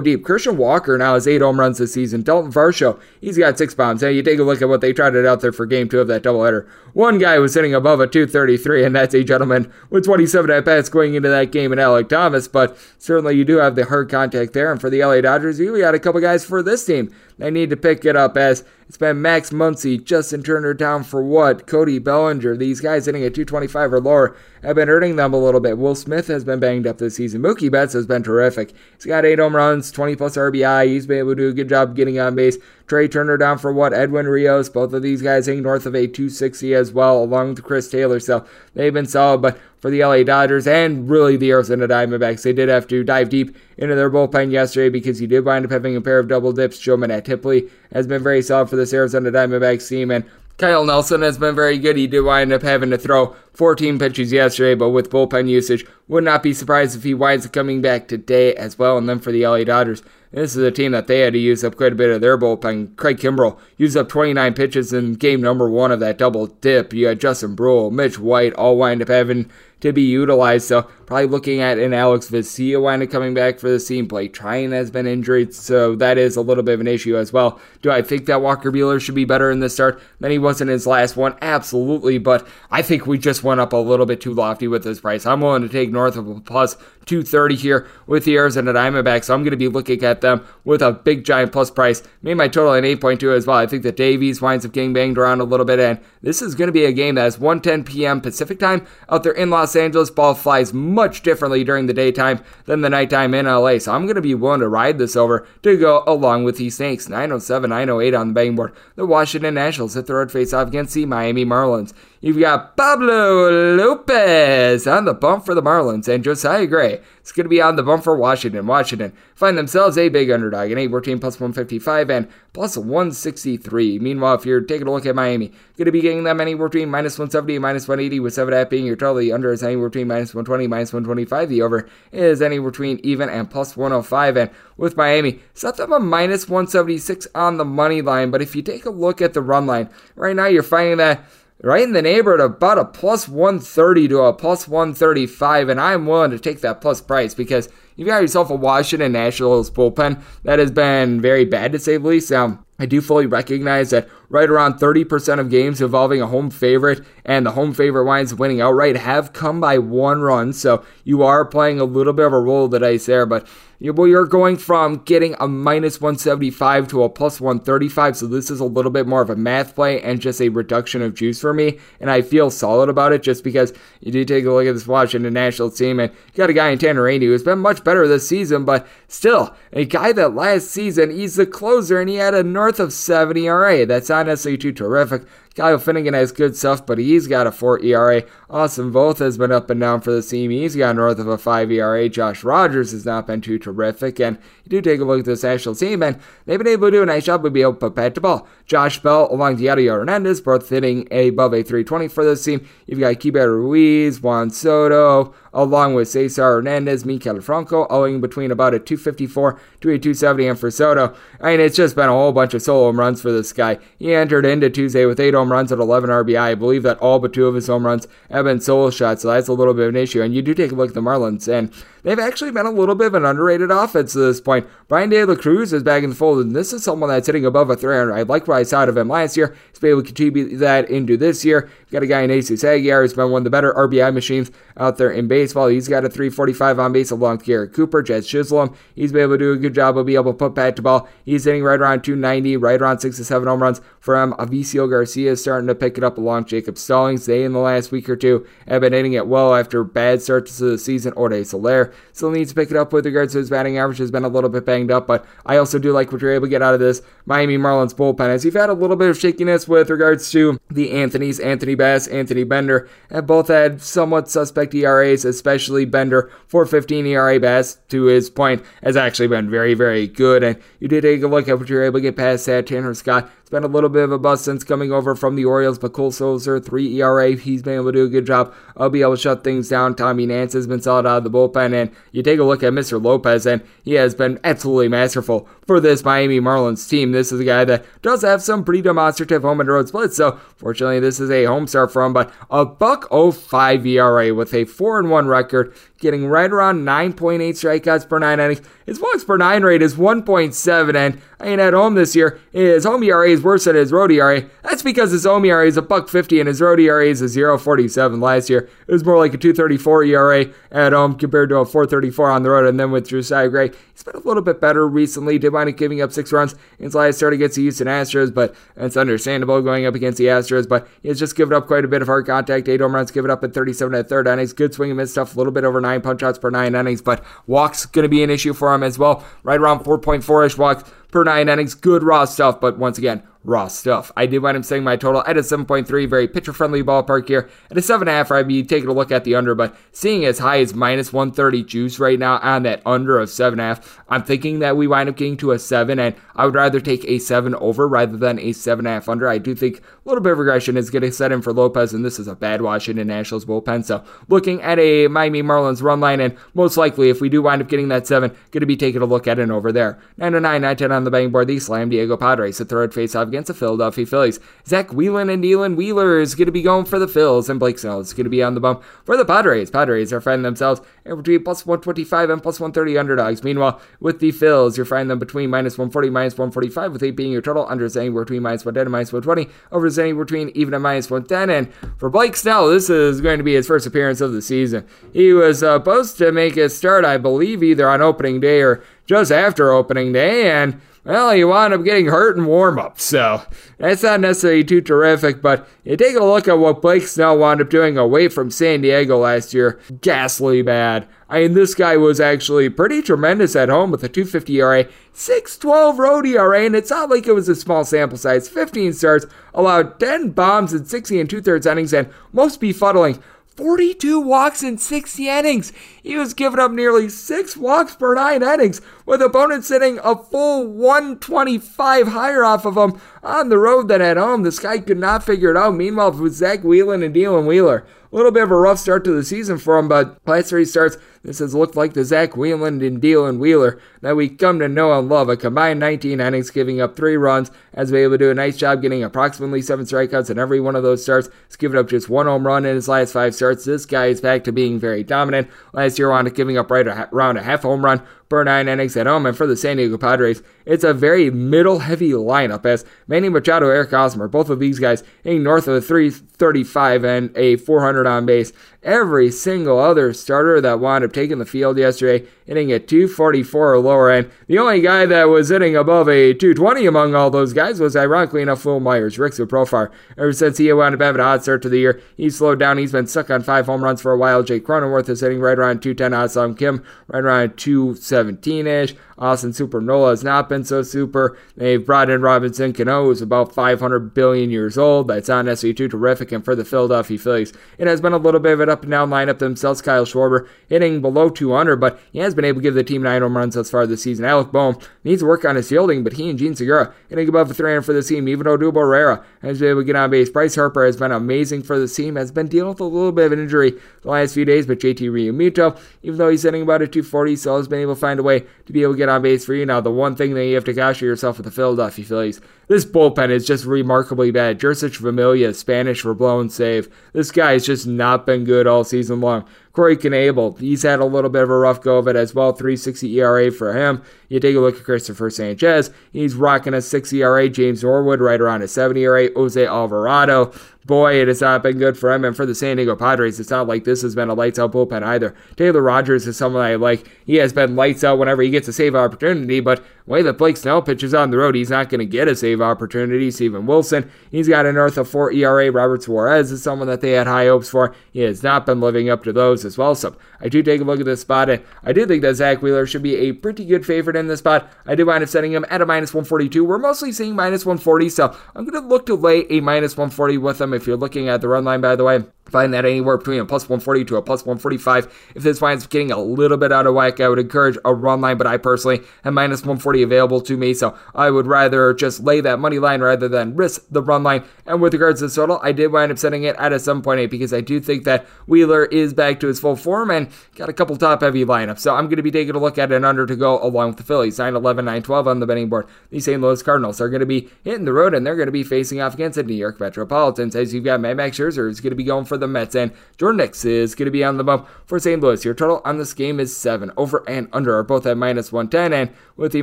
deep. Christian Walker now has eight home runs this season. Dalton Varsho, he's got six bombs. Now you take a look at what they it out there for game two of that doubleheader. One guy was sitting above a 233, and that's a gentleman with 27 at bats going into that game in Alek Thomas. But certainly you do have the hard contact there. And for the LA Dodgers, you got a couple guys for this team. They need to pick it up as it's been Max Muncy, Justin Turner down for what? Cody Bellinger. These guys hitting at 225 or lower have been hurting them a little bit. Will Smith has been banged up this season. Mookie Betts has been terrific. He's got eight home runs, 20 plus RBI. He's been able to do a good job getting on base. Trea Turner down for what? Edwin Rios. Both of these guys hitting north of a 260 as well, along with Chris Taylor. So they've been solid. But for the LA Dodgers and really the Arizona Diamondbacks, they did have to dive deep into their bullpen yesterday because he did wind up having a pair of double dips. Joe Mantiply has been very solid for this Arizona Diamondbacks team. And Kyle Nelson has been very good. He did wind up having to throw 14 pitches yesterday, but with bullpen usage, would not be surprised if he winds up coming back today as well. And then for the LA Dodgers, this is a team that they had to use up quite a bit of their bullpen. Craig Kimbrel used up 29 pitches in game number one of that double dip. You had Justin Bruihl, Mitch White, all wind up having to be utilized. So probably looking at an Alex Vesia wind up coming back for the team. Blake Treinen has been injured, so that is a little bit of an issue as well. Do I think that Walker Buehler should be better in this start than he was in his last one? Absolutely, but I think we just went up a little bit too lofty with this price. I'm willing to take north of a plus 230 here with the Arizona Diamondbacks, so I'm going to be looking at them with a big giant plus price. Made my total at 8.2 as well. I think that Davies winds up getting banged around a little bit, and this is going to be a game that is 1:10 p.m. Pacific time out there in Los Angeles. Ball flies much differently during the daytime than the nighttime in LA. So I'm going to be willing to ride this over to go along with these Saints. 907, 908 on the betting board. The Washington Nationals hit the road face off against the Miami Marlins. You've got Pablo Lopez on the bump for the Marlins and Josiah Gray is going to be on the bump for Washington. Washington find themselves a big underdog, an 8 14 plus 155 and plus 163. Meanwhile, if you're taking a look at Miami, going to be getting them anywhere between minus 170 and minus 180, with 7 at being your total. The under is anywhere between minus 120 minus 125. The over is anywhere between even and plus 105. And with Miami, set them a minus 176 on the money line. But if you take a look at the run line, right now you're finding that right in the neighborhood of about a plus 130 to a plus 135, and I'm willing to take that plus price because you've got yourself a Washington Nationals bullpen that has been very bad to say the least. Now, I do fully recognize that right around 30% of games involving a home favorite and the home favorite winds winning outright have come by one run, so you are playing a little bit of a roll of the dice there, but you're going from getting a minus 175 to a plus 135, so this is a little bit more of a math play and just a reduction of juice for me, and I feel solid about it just because you do take a look at this Washington Nationals team, and you got a guy in Tanner Rainey who's been much better this season, but still, a guy that last season, he's the closer, and he had a north of 70 ERA. That's not necessarily too terrific. Kyle Finnegan has good stuff, but he's got a 4 ERA. Austin Voth has been up and down for the team. He's got north of a 5 ERA. Josh Rogers has not been too terrific. And you do take a look at this national team, and they've been able to do a nice job of being able to to ball. Josh Bell along with Yadiel Hernandez, both hitting above a 320 for this team. You've got Keibert Ruiz, Juan Soto, along with Cesar Hernandez, Maikel Franco, owing between about a 254 to a 270. And for Soto, I mean, it's just been a whole bunch of solo home runs for this guy. He entered into Tuesday with eight home runs at 11 RBI. I believe that all but two of his home runs have been solo shots, so that's a little bit of an issue. And you do take a look at the Marlins, and they've actually been a little bit of an underrated offense to this point. Bryan De La Cruz is back in the fold, and this is someone that's hitting above a 300. I like what I saw out of him last year. He's able to contribute that into this year. You've got a guy in Jesus Aguilar who's been one of the better RBI machines out there in baseball. He's got a 345 on base along with Garrett Cooper, Jazz Chisholm. He's been able to do a good job of being able to put back to ball. He's hitting right around 290, right around six to seven home runs from Avisail Garcia starting to pick it up along Jacob Stallings. They in the last week or two have been hitting it well after bad starts to the season. Jorge Soler still needs to pick it up with regards to his batting average has been a little bit banged up, but I also do like what you're able to get out of this Miami Marlins bullpen as you've had a little bit of shakiness with regards to the Anthony's, Anthony Bass, Anthony Bender have both had somewhat suspect ERAs, especially Bender 415 ERA Bass to his point has actually been very, very good. And you did take a look at what you're able to get past that. Tanner Scott been a little bit of a bust since coming over from the Orioles, but Cole Sulser, 3 ERA, he's been able to do a good job of being able to shut things down. Tommy Nance has been solid out of the bullpen, and you take a look at Mr. Lopez, and he has been absolutely masterful for this Miami Marlins team. This is a guy that does have some pretty demonstrative home and road splits, so fortunately this is a home start for him, but a buck 05 ERA with a 4 and 1 record, getting right around 9.8 strikeouts per nine innings. His walks per nine rate is 1.7, and I mean, at home this year, his home ERA is worse than his road ERA. That's because his home ERA is a buck 50 and his road ERA is a 0.47 last year. It was more like a 2.34 ERA at home compared to a 4.34 on the road. And then with Josiah Gray, he's been a little bit better recently. Did wind up giving up six runs in his last start against the Houston Astros, but it's understandable going up against the Astros. But he's just given up quite a bit of hard contact. Eight home runs given up at 37 at third innings. Good swing and miss stuff, a little bit over nine punch outs per nine innings, but walks going to be an issue for him as well. Right around 4.4 ish walks per nine innings. Good raw stuff, but once again, raw stuff. I did wind up saying my total at a 7.3, very pitcher friendly ballpark here. At a 7.5, I'd be taking a look at the under, but seeing as high as minus 130 juice right now on that under of 7.5, I'm thinking that we wind up getting to a 7, and I would rather take a 7 over rather than a 7.5 under. I do think a little bit of regression is going to set in for Lopez, and this is a bad Washington Nationals bullpen. So looking at a Miami Marlins run line, and most likely if we do wind up getting that 7, going to be taking a look at it over there. 909, 910 on the betting board. The Slam Diego Padres, the third face off against the Philadelphia Phillies. Zach Whelan and Dylan Wheeler is going to be going for the Phils, and Blake Snell is going to be on the bump for the Padres. Padres are finding themselves between plus 125 and plus 130 underdogs. Meanwhile, with the Phils, you're finding them between minus 140, minus 145, with 8 being your total. Under is anywhere between minus 110 and minus 120. Over anywhere between even and minus 110. And for Blake Snell, this is going to be his first appearance of the season. He was uh, supposed to make his start, I believe, either on opening day or just after opening day, and well, you wind up getting hurt in warm up, so that's not necessarily too terrific. But you take a look at what Blake Snell wound up doing away from San Diego last year, ghastly bad. I mean, this guy was actually pretty tremendous at home with a 250 ERA, 612 road ERA, and it's not like it was a small sample size. 15 starts, allowed 10 bombs in 60 and two thirds innings, and most befuddling, 42 walks in 60 innings. He was giving up nearly six walks per nine innings, with opponents sitting a full 125 higher off of him on the road than at home. This guy could not figure it out. Meanwhile, with Zack Wheelan and Dylan Wheeler, a little bit of a rough start to the season for him, but last three starts, this has looked like the Zach Wheelan and Dylan Wheeler that we come to know and love. A combined 19 innings, giving up three runs, has been able to do a nice job getting approximately seven strikeouts in every one of those starts. He's given up just one home run in his last five starts. This guy is back to being very dominant. Last year, on giving up right around a half home run per nine innings at home. And for the San Diego Padres, it's a very middle heavy lineup as Manny Machado, Eric Hosmer, both of these guys hitting north of a 335 and a 400 on base. Every single other starter that wound up taking the field yesterday hitting at 244 or lower. And the only guy that was hitting above a 220 among all those guys was, ironically enough, Phil Myers, Rick's Rickson Profar. Ever since he wound up having a hot start to the year, he's slowed down. He's been stuck on five home runs for a while. Jake Cronenworth is hitting right around 210. Ha-Seong Kim right around 217 ish. Austin Supernola has not been so super. They've brought in Robinson Cano, who's about 500 billion years old. That's necessarily too terrific. And for the Philadelphia Phillies, it has been a little bit of an up and down lineup themselves. Kyle Schwarber hitting below 200, but he has been able to give the team nine home runs thus far this season. Alec Bohm needs to work on his fielding, but he and Jean Segura hitting above 300 for the team. Even Odubel Herrera has been able to get on base. Bryce Harper has been amazing for the team, has been dealing with a little bit of an injury the last few days, but JT Realmuto, even though he's hitting about a 240, still has been able to find a way to be able to get on base for you. Now, the one thing that you have to caution yourself with the Philadelphia Phillies, this bullpen is just remarkably bad. Jeurys Familia, Spanish for blown save. This guy has just not been good all season long. Corey Knebel, he's had a little bit of a rough go of it as well. 360 ERA for him. You take a look at Christopher Sanchez, he's rocking a 6 ERA. James Norwood right around a 7 ERA. Jose Alvarado, boy, it has not been good for him. And for the San Diego Padres, it's not like this has been a lights out bullpen either. Taylor Rogers is someone I like. He has been lights out whenever he gets a save opportunity, but the way that Blake Snell pitches on the road, he's not going to get a save opportunity. Steven Wilson, he's got a north of 4 ERA. Robert Suarez is someone that they had high hopes for. He has not been living up to those as well. So I do take a look at this spot, and I do think that Zach Wheeler should be a pretty good favorite in this spot. I do wind up setting him at a minus 142. We're mostly seeing minus 140, so I'm going to look to lay a minus 140 with him if you're looking at the run line, by the way. Find that anywhere between a plus 140 to a plus 145. If this winds up getting a little bit out of whack, I would encourage a run line, but I personally have minus 140 available to me, so I would rather just lay that money line rather than risk the run line. And with regards to the total, I did wind up setting it at a 7.8 because I do think that Wheeler is back to his full form and got a couple top heavy lineups. So I'm going to be taking a look at an under to go along with the Phillies. 9 11, 9 12 on the betting board. The St. Louis Cardinals are going to be hitting the road and they're going to be facing off against the New York Metropolitans as you've got Matt Max Scherzer going to be going for the Mets and Jordan Hicks is going to be on the bump for St. Louis. Your total on this game is 7. Over and under are both at minus 110. And with the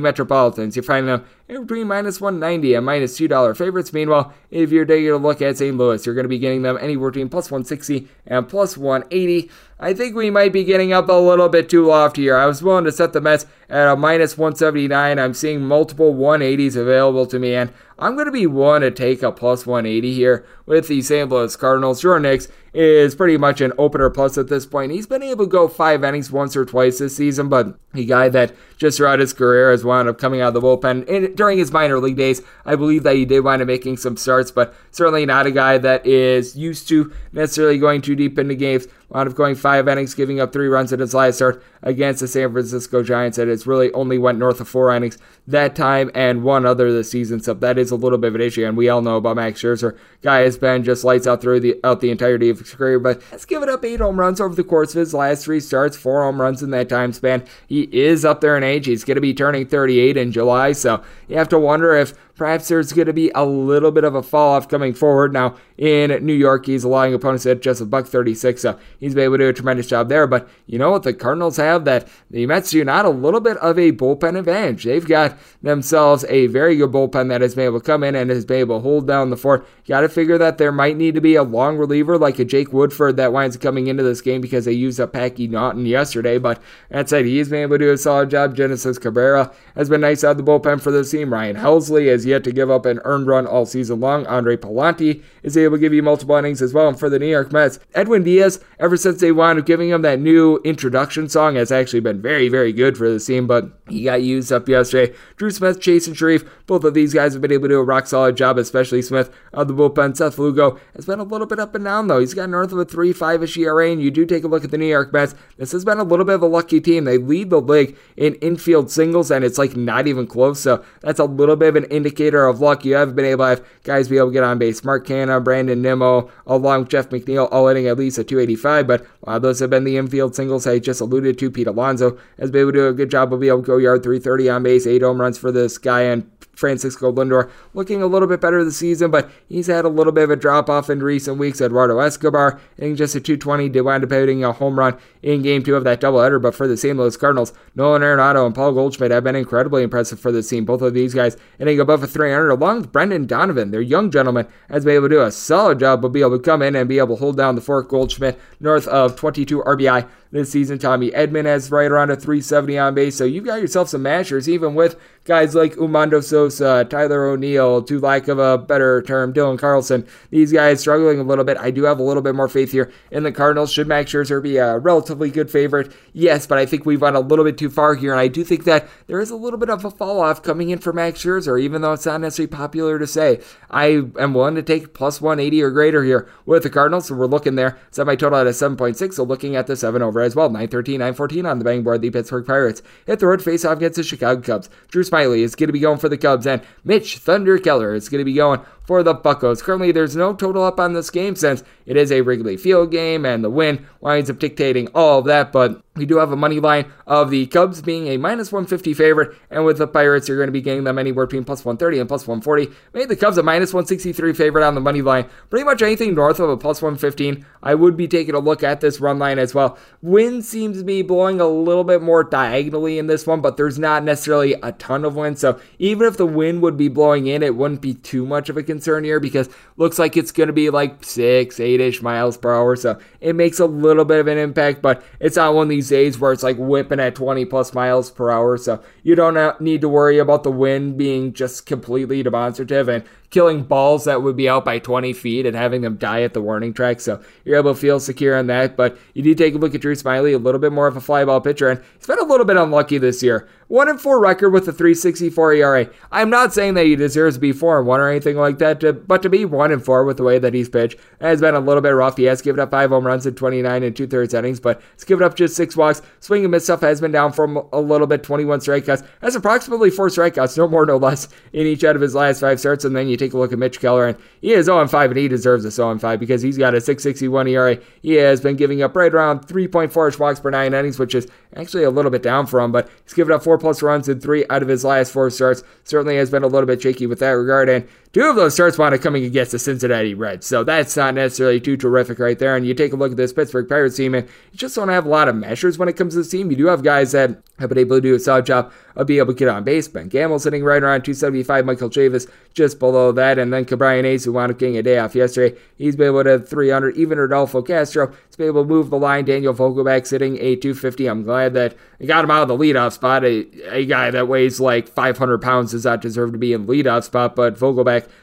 Metropolitans, you're finding them in between minus 190 and minus $2 favorites. Meanwhile, if you're taking a look at St. Louis, you're going to be getting them anywhere between plus 160 and plus 180. I think we might be getting up a little bit too lofty here. I was willing to set the Mets at a minus 179. I'm seeing multiple 180s available to me, and I'm going to be one to take a plus 180 here with the St. Louis Cardinals. Jordan Hicks is pretty much an opener plus at this point. He's been able to go five innings once or twice this season, but a guy that just throughout his career has wound up coming out of the bullpen. And during his minor league days, I believe that he did wind up making some starts, but certainly not a guy that is used to necessarily going too deep into games. Wound up going five innings, giving up three runs in his last start against the San Francisco Giants. And it's really only went north of four innings that time and one other this season. So that is a little bit of an issue. And we all know about Max Scherzer. Guy has been just lights out through the out the entirety of his career, but has given up eight home runs over the course of his last three starts, four home runs in that time span. He is up there in age. He's going to be turning 38 in July. So you have to wonder if perhaps there's going to be a little bit of a fall off coming forward. Now, in New York, he's allowing opponents to hit just a buck 36, so he's been able to do a tremendous job there. But you know what? The Cardinals have that the Mets do not a little bit of a bullpen advantage. They've got themselves a very good bullpen that has been able to come in and has been able to hold down the fort. Got to figure that there might need to be a long reliever like a Jake Woodford that winds up coming into this game because they used up Packy Naughton yesterday. But that said, he's been able to do a solid job. Genesis Cabrera has been nice out of the bullpen for this team. Ryan Helsley has yet to give up an earned run all season long. Andre Pallante is able to give you multiple innings as well. And for the New York Mets, Edwin Diaz, ever since they wound up giving him that new introduction song, has actually been very, very good for the team. But he got used up yesterday. Drew Smith, Chasen Shreve, both of these guys have been able to do a rock solid job, especially Smith of the bullpen. Seth Lugo has been a little bit up and down, though. He's got north of a 3 5 ish ERA, and you do take a look at the New York Mets. This has been a little bit of a lucky team. They lead the league in infield singles, and it's like not even close. So that's a little bit of an indicator of luck. You have been able to have guys be able to get on base. Mark Canha, Brandon Nimmo, along with Jeff McNeil, all hitting at least a 285. But while those have been the infield singles I just alluded to, Pete Alonso has been able to do a good job of being able to go yard 330 on base, eight home runs for this guy, and Francisco Lindor looking a little bit better this season, but he's had a little bit of a drop off in recent weeks. Eduardo Escobar hitting just a 220 did wind up hitting a home run in game two of that doubleheader. But for the St. Louis Cardinals, Nolan Arenado and Paul Goldschmidt have been incredibly impressive for this team. Both of these guys hitting above a 300, along with Brendan Donovan, their young gentleman, has been able to do a solid job of being able to come in and be able to hold down the Fort Goldschmidt north of 22 RBI this season. Tommy Edman has right around a 370 on base. So you've got yourself some mashers, even with guys like Edmundo Sosa, Tyler O'Neill, to lack of a better term, Dylan Carlson. These guys struggling a little bit. I do have a little bit more faith here in the Cardinals. Should Max Scherzer be a relatively good favorite? Yes, but I think we've gone a little bit too far here, and I do think that there is a little bit of a fall off coming in for Max Scherzer, even though it's not necessarily popular to say. I am willing to take plus 180 or greater here with the Cardinals, so we're looking there. Set my total at a 7.6, so looking at the 7 over as well. 913, 914 on the betting board. The Pittsburgh Pirates hit the road face off against the Chicago Cubs. Drew Smyly is going to be going for the Cubs, and Mitch Thunder Keller is going to be going for the Buccos. Currently, there's no total up on this game since it is a Wrigley Field game, and the win winds up dictating all of that. But we do have a money line of the Cubs being a minus 150 favorite, and with the Pirates, you're going to be getting them anywhere between plus 130 and plus 140. Made the Cubs a minus 163 favorite on the money line. Pretty much anything north of a plus 115, I would be taking a look at this run line as well. Wind seems to be blowing a little bit more diagonally in this one, but there's not necessarily a ton of wind. So even if the wind would be blowing in, it wouldn't be too much of a concern here because looks like it's going to be like six, eight ish miles per hour. So it makes a little bit of an impact, but it's not one of these days where it's like whipping at 20 plus miles per hour. So you don't uh, need to worry about the wind being just completely demonstrative and killing balls that would be out by 20 feet and having them die at the warning track. So you're able to feel secure on that. But you do take a look at Drew Smyly, a little bit more of a fly ball pitcher, and he's been a little bit unlucky this year. One and four record with a 364 ERA. I'm not saying that he deserves to be four and one or anything like that, to, but to be one and four with the way that he's pitched has been a little bit rough. He has given up five home runs in 29 and two thirds innings, but he's given up just six walks. Swing and miss stuff has been down from a little bit. 21 strikeouts. Has approximately four strikeouts, no more, no less, in each out of his last five starts. And then you take a look at Mitch Keller, and he is 0 5, and he deserves a 0 5 because he's got a 661 ERA. He has been giving up right around 3.4 walks per nine innings, which is actually a little bit down for him, but he's given up four plus runs in three out of his last four starts. Certainly has been a little bit shaky with that regard, and two of those starts wound up coming against the Cincinnati Reds, so that's not necessarily too terrific right there. And you take a look at this Pittsburgh Pirates team, and you just don't have a lot of measures when it comes to this team. You do have guys that have been able to do a solid job of being able to get on base. Ben Gamel sitting right around 275, Michael Chavis just below that, and then Ke'Bryan Hayes, who wound up getting a day off yesterday, he's been able to 300. Even Rodolfo Castro has been able to move the line. Daniel Vogelbach sitting a 250. I'm glad that they got him out of the leadoff spot. A, a guy that weighs like 500 pounds does not deserve to be in leadoff spot, but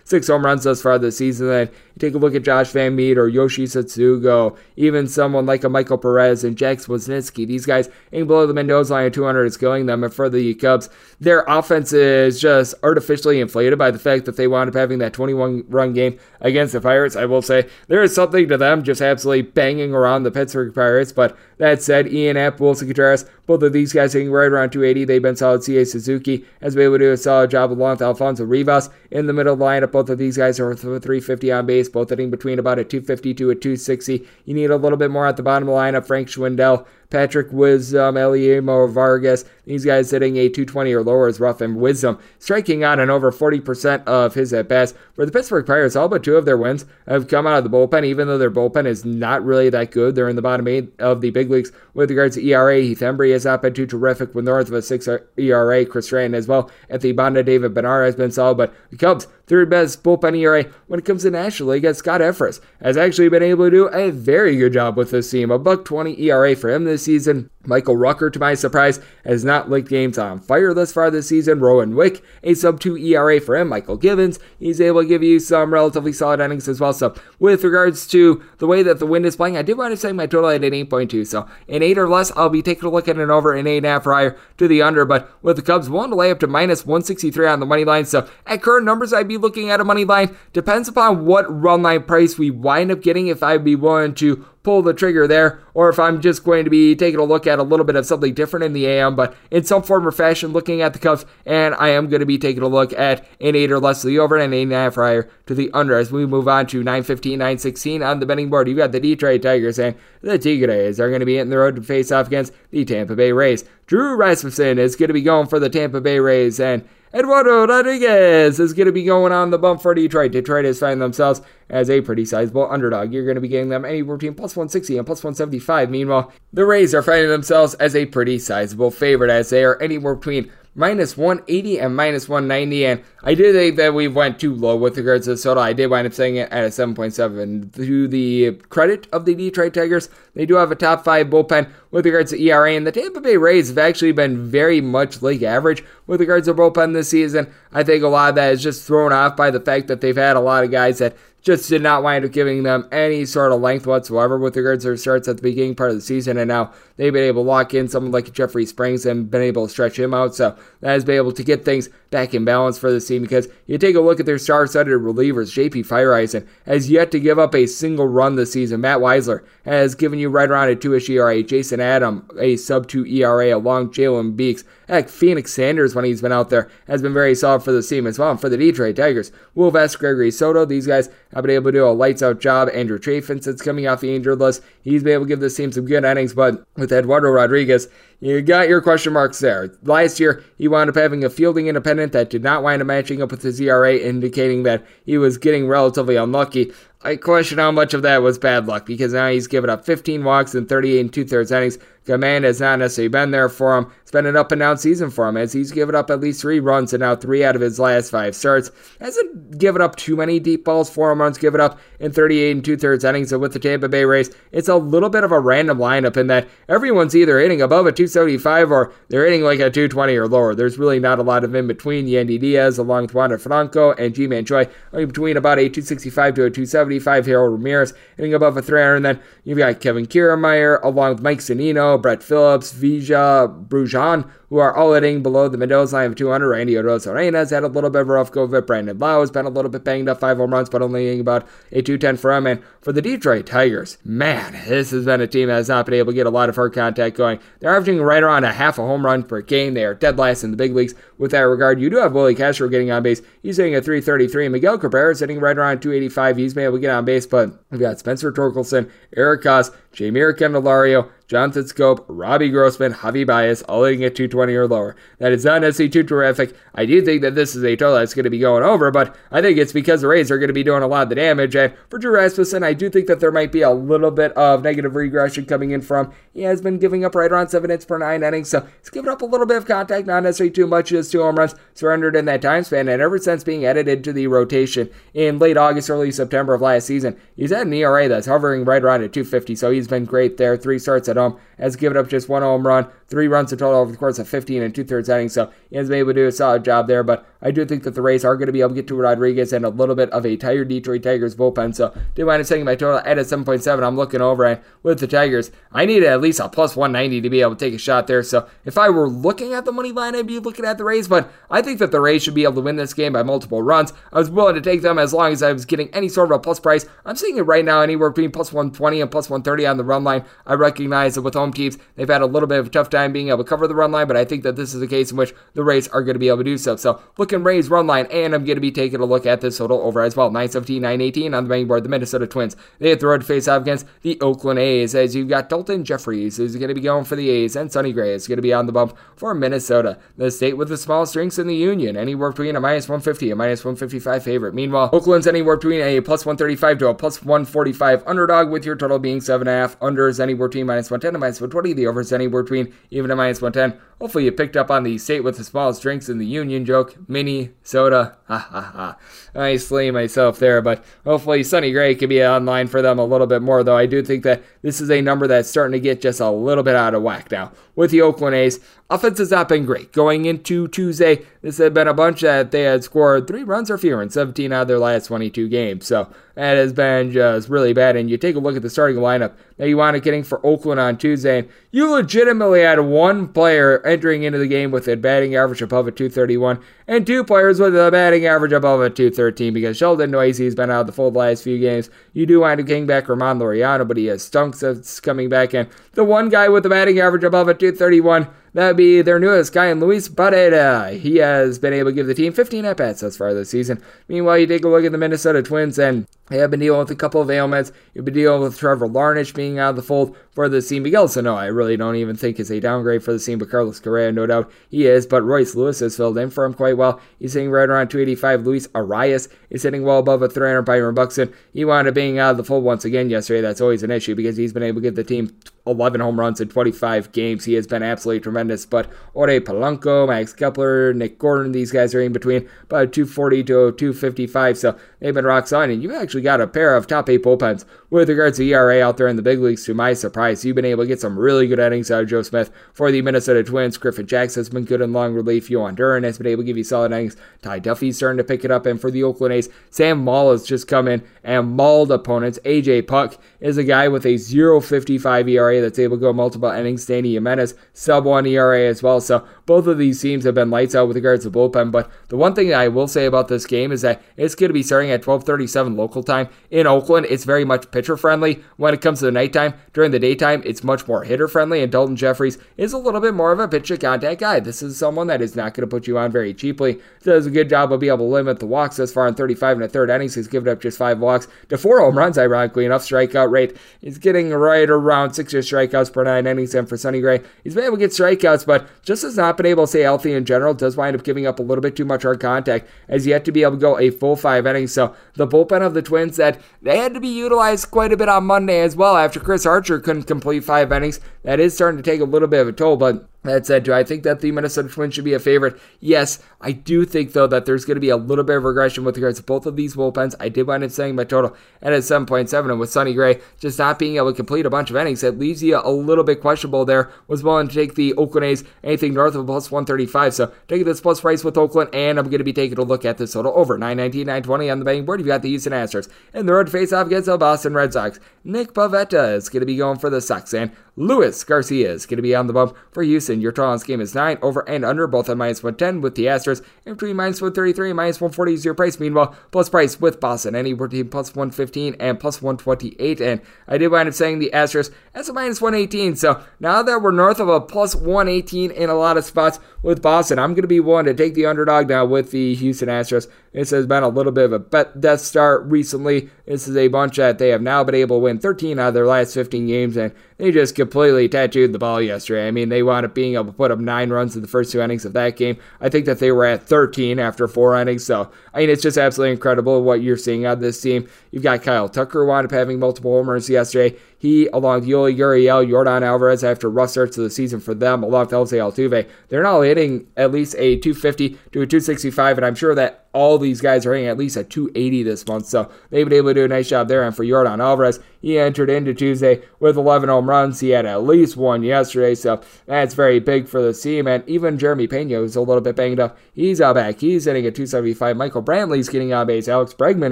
Six home runs thus far this season. Then you take a look at Josh VanMeter or Yoshi Tsutsugo, even someone like a Michael Perez and Jack Suwinski. These guys ain't below the Mendoza line at 200 is killing them. And for the Cubs, their offense is just artificially inflated by the fact that they wound up having that 21 run game against the Pirates. I will say there is something to them just absolutely banging around the Pittsburgh Pirates. But that said, Ian Happ, Willson Contreras, both of these guys hitting right around 280. They've been solid. Seiya Suzuki has been able to do a solid job along with Alfonso Rivas in the middle of lineup. Both of these guys are 350 on base, boboth hitting between about a 250 to a 260. You need a little bit more at the bottom of the lineup. Frank Schwindel Patrick Wisdom, Ildemaro Vargas. These guys hitting a 220 or lower is rough, and Wisdom striking out on over 40% of his at bats. For the Pittsburgh Pirates, all but two of their wins have come out of the bullpen, even though their bullpen is not really that good. They're in the bottom eight of the big leagues with regards to ERA. Heath Hembree has not been too terrific with north of a six ERA. Chris Stratton as well at the bottom. David Bednar has been solid, but the Cubs third best bullpen ERA when it comes to National League Scott Effross has actually been able to do a very good job with this team. A buck 20 ERA for him this season. Michael Rucker, to my surprise, has not licked games on fire thus far this season. Rowan Wick, a sub 2 ERA for him. Mychal Givens, he's able to give you some relatively solid innings as well. So, with regards to the way that the wind is playing, I did want to say my total at an 8.2. So, an 8 or less, I'll be taking a look at an over, an 8.5 or higher to the under. But with the Cubs, willing to lay up to minus 163 on the money line. So, at current numbers, I'd be looking at a money line. Depends upon what run line price we wind up getting if I'd be willing to pull the trigger there, or if I'm just going to be taking a look at a little bit of something different in the AM, but in some form or fashion, looking at the Cubs, and I am going to be taking a look at an 8 or less to the over and an 8.5 higher to the under as we move on to 915, 916 on the betting board. You've got the Detroit Tigers and the Tigres are going to be hitting the road to face off against the Tampa Bay Rays. Drew Rasmussen is going to be going for the Tampa Bay Rays, and Eduardo Rodriguez is going to be going on the bump for Detroit. Detroit is finding themselves as a pretty sizable underdog. You're going to be getting them anywhere between plus 160 and plus 175. Meanwhile, the Rays are finding themselves as a pretty sizable favorite as they are anywhere between minus 180 and minus 190. And I did think that we went too low with regards to total. I did wind up saying it at a 7.7. To the credit of the Detroit Tigers, they do have a top five bullpen with regards to ERA, and the Tampa Bay Rays have actually been very much league average with regards to bullpen this season. I think a lot of that is just thrown off by the fact that they've had a lot of guys that just did not wind up giving them any sort of length whatsoever with regards to their starts at the beginning part of the season. And now they've been able to lock in someone like Jeffrey Springs and been able to stretch him out. So that has been able to get things back in balance for this team because you take a look at their star-studded relievers. JP Feyereisen has yet to give up a single run this season. Matt Wisler has given you right around a two-ish ERA. Jason Adam, a sub-two ERA along Jalen Beeks. Heck, Phoenix Sanders, when he's been out there, has been very solid for the team as well. And for the Detroit Tigers, Will Vest, Gregory Soto, these guys have been able to do a lights out job. Andrew Chafin, since coming off the injured list, he's been able to give this team some good innings. But with Eduardo Rodriguez, you got your question marks there. Last year, he wound up having a fielding independent that did not wind up matching up with his ERA, indicating that he was getting relatively unlucky. I question how much of that was bad luck because now he's given up 15 walks in 38 and two thirds innings. Command has not necessarily been there for him. It's been an up and down season for him as he's given up at least three runs and now three out of his last five starts. Hasn't given up too many deep balls, four runs given up in 38 and two thirds innings. So with the Tampa Bay Rays, it's a little bit of a random lineup in that everyone's either hitting above a 275 or they're hitting like a 220 or lower. There's really not a lot of in between. Yandy Diaz along with Wander Franco and Ji-Man Choi are between about a 265 to a 275. Harold Ramirez hitting above a 300. And then you've got Kevin Kiermaier along with Mike Zunino, Brett Phillips, Vidal Brujan, who are all hitting below the Mendoza line of 200. Randy Arozarena had a little bit of a rough go of it. Brandon Lowe has been a little bit banged up, five home runs, but only hitting about a 210 for him. And for the Detroit Tigers, man, this has been a team that has not been able to get a lot of hard contact going. They're averaging right around a half a home run per game. They are dead last in the big leagues with that regard. You do have Willi Castro getting on base. He's hitting a 333. Miguel Cabrera is hitting right around 285. He's been able to get on base, but we've got Spencer Torkelson, Eric Koss, Jeimer Candelario, Jonathan Schoop, Robbie Grossman, Javi Baez, all hitting at 220 or lower. That is not necessarily too terrific. I do think that this is a total that's going to be going over, but I think it's because the Rays are going to be doing a lot of the damage. And for Drew Rasmussen, I do think that there might be a little bit of negative regression coming in from. He has been giving up right around seven hits per nine innings, so he's given up a little bit of contact, not necessarily too much, just two home runs surrendered in that time span. And ever since being added into the rotation in late August, early September of last season, he's had an ERA that's hovering right around at 250, so he's been great there. Three starts at home, has given up just one home run, three runs in total over the course of 15 and two thirds innings. So he has been able to do a solid job there. But I do think that the Rays are going to be able to get to Rodriguez and a little bit of a tired Detroit Tigers bullpen. So do wind up setting my total at a 7.7. I'm looking over and with the Tigers. I need at least a plus 190 to be able to take a shot there. So if I were looking at the money line, I'd be looking at the Rays. But I think that the Rays should be able to win this game by multiple runs. I was willing to take them as long as I was getting any sort of a plus price. I'm seeing it right now anywhere between plus 120 and plus 130 on the run line. I recognize that with home home teams, they've had a little bit of a tough time being able to cover the run line, but I think that this is a case in which the Rays are going to be able to do so. So looking Rays run line, and I'm going to be taking a look at this total over as well. 917, 918 on the betting board. The Minnesota Twins. They hit the road to face off against the Oakland A's as you've got Daulton Jefferies who's going to be going for the A's, and Sonny Gray is going to be on the bump for Minnesota. The state with the smallest strengths in the union, anywhere between a minus 150 and minus 155 favorite. Meanwhile, Oakland's anywhere between a plus 135 to a plus 145 underdog, with your total being 7.5. Under is anywhere between minus 110 and minus 120. The over is anywhere between even a minus 110. Hopefully, you picked up on the state with the smallest drinks in the union joke. Mini soda. [LAUGHS] Ha ha ha. I slay myself there, but hopefully, Sonny Gray can be online for them a little bit more, though. I do think that this is a number that's starting to get just a little bit out of whack now. With the Oakland A's, offense has not been great. Going into Tuesday, this had been a bunch that they had scored three runs or fewer in 17 out of their last 22 games. So that has been just really bad. And you take a look at the starting lineup that you wound up getting for Oakland on Tuesday, and you legitimately had one player entering into the game with a batting average above a 231 and two players with a batting average above a 213 because Sheldon Neuse has been out of the fold the last few games. You do wind up getting back Ramon Laureano, but he has stunk since coming back in. The one guy with a batting average above a 231 that would be their newest guy in Luis Barrera. He has been able to give the team 15 at bats thus far this season. Meanwhile, you take a look at the Minnesota Twins, and they have been dealing with a couple of ailments. You've been dealing with Trevor Larnach being out of the fold for the team. Miguel Sano, I really don't even think is a downgrade for the team, but Carlos Correa, no doubt he is. But Royce Lewis has filled in for him quite well. He's hitting right around 285. Luis Arraez is hitting well above a 300. Byron Buxton, he wound up being out of the fold once again yesterday. That's always an issue because he's been able to give the team 11 home runs in 25 games. He has been absolutely tremendous. But Jorge Polanco, Max Kepler, Nick Gordon, these guys are in between about 240 to 255. So they've been rock solid. And you've actually got a pair of top eight bullpens with regards to ERA out there in the big leagues. To my surprise, you've been able to get some really good innings out of Joe Smith for the Minnesota Twins. Griffin Jackson has been good in long relief. Jhoan Duran has been able to give you solid innings. Ty Duffey's starting to pick it up. And for the Oakland A's, Sam Moll has just come in and mauled opponents. AJ Puk is a guy with a 0.55 ERA that's able to go multiple innings. Dany Jimenez, sub 1 ERA as well. So both of these teams have been lights out with regards to bullpen. But the one thing I will say about this game is that it's going to be starting at 12:37 local time in Oakland. It's very much pitcher friendly when it comes to the nighttime. During the daytime, it's much more hitter friendly. And Daulton Jefferies is a little bit more of a pitcher contact guy. This is someone that is not going to put you on very cheaply. Does a good job of being able to limit the walks thus far in 35 and a third innings. He's given up just five walks to four home runs, ironically enough. Strikeout rate is getting right around six strikeouts per nine innings. And for Sonny Gray, he's been able to get strikeouts, but just has not been able to stay healthy in general. Does wind up giving up a little bit too much hard contact. Has yet to be able to go a full five innings. So the bullpen of the Twins that they had to be utilized quite a bit on Monday as well after Chris Archer couldn't complete five innings. That is starting to take a little bit of a toll, but that said, do I think that the Minnesota Twins should be a favorite? Yes. I do think, though, that there's going to be a little bit of regression with regards to both of these bullpens. I did wind up saying my total at a 7.7, and with Sonny Gray just not being able to complete a bunch of innings, it leaves you a little bit questionable there. Was willing to take the Oakland A's anything north of plus 135. So taking this plus price with Oakland, and I'm going to be taking a look at this total over 919, 920 on the betting board. You've got the Houston Astros and the road face off against the Boston Red Sox. Nick Pivetta is going to be going for the Sox, and Luis Garcia is going to be on the bump for Houston. Your total on this game is 9 over and under, both at minus 110 with the Astros, and between minus 133 and minus 140 is your price. Meanwhile, plus price with Boston, any team plus 115 and plus 128. And I did wind up saying the Astros as a minus 118. So now that we're north of a plus 118 in a lot of spots with Boston, I'm going to be willing to take the underdog now with the Houston Astros. This has been a little bit of a bet death start recently. This is a bunch that they have now been able to win 13 out of their last 15 games, and they just completely tattooed the ball yesterday. I mean, they wound up being able to put up nine runs in the first two innings of that game. I think that they were at 13 after four innings. So, I mean, it's just absolutely incredible what you're seeing of this team. You've got Kyle Tucker wound up having multiple homers yesterday. He, along with Yuli Gurriel, Yordan Alvarez, after rough starts to the season for them, along with Jose Altuve, they're now hitting at least a 250 to a 265, and I'm sure that all these guys are hitting at least a 280 this month. So they've been able to do a nice job there. And for Yordan Alvarez, he entered into Tuesday with 11 home runs. He had at least one yesterday, so that's very big for the team. And even Jeremy Pena, who's a little bit banged up, he's out back. He's hitting a 275. Michael Brantley's getting on base. Alex Bregman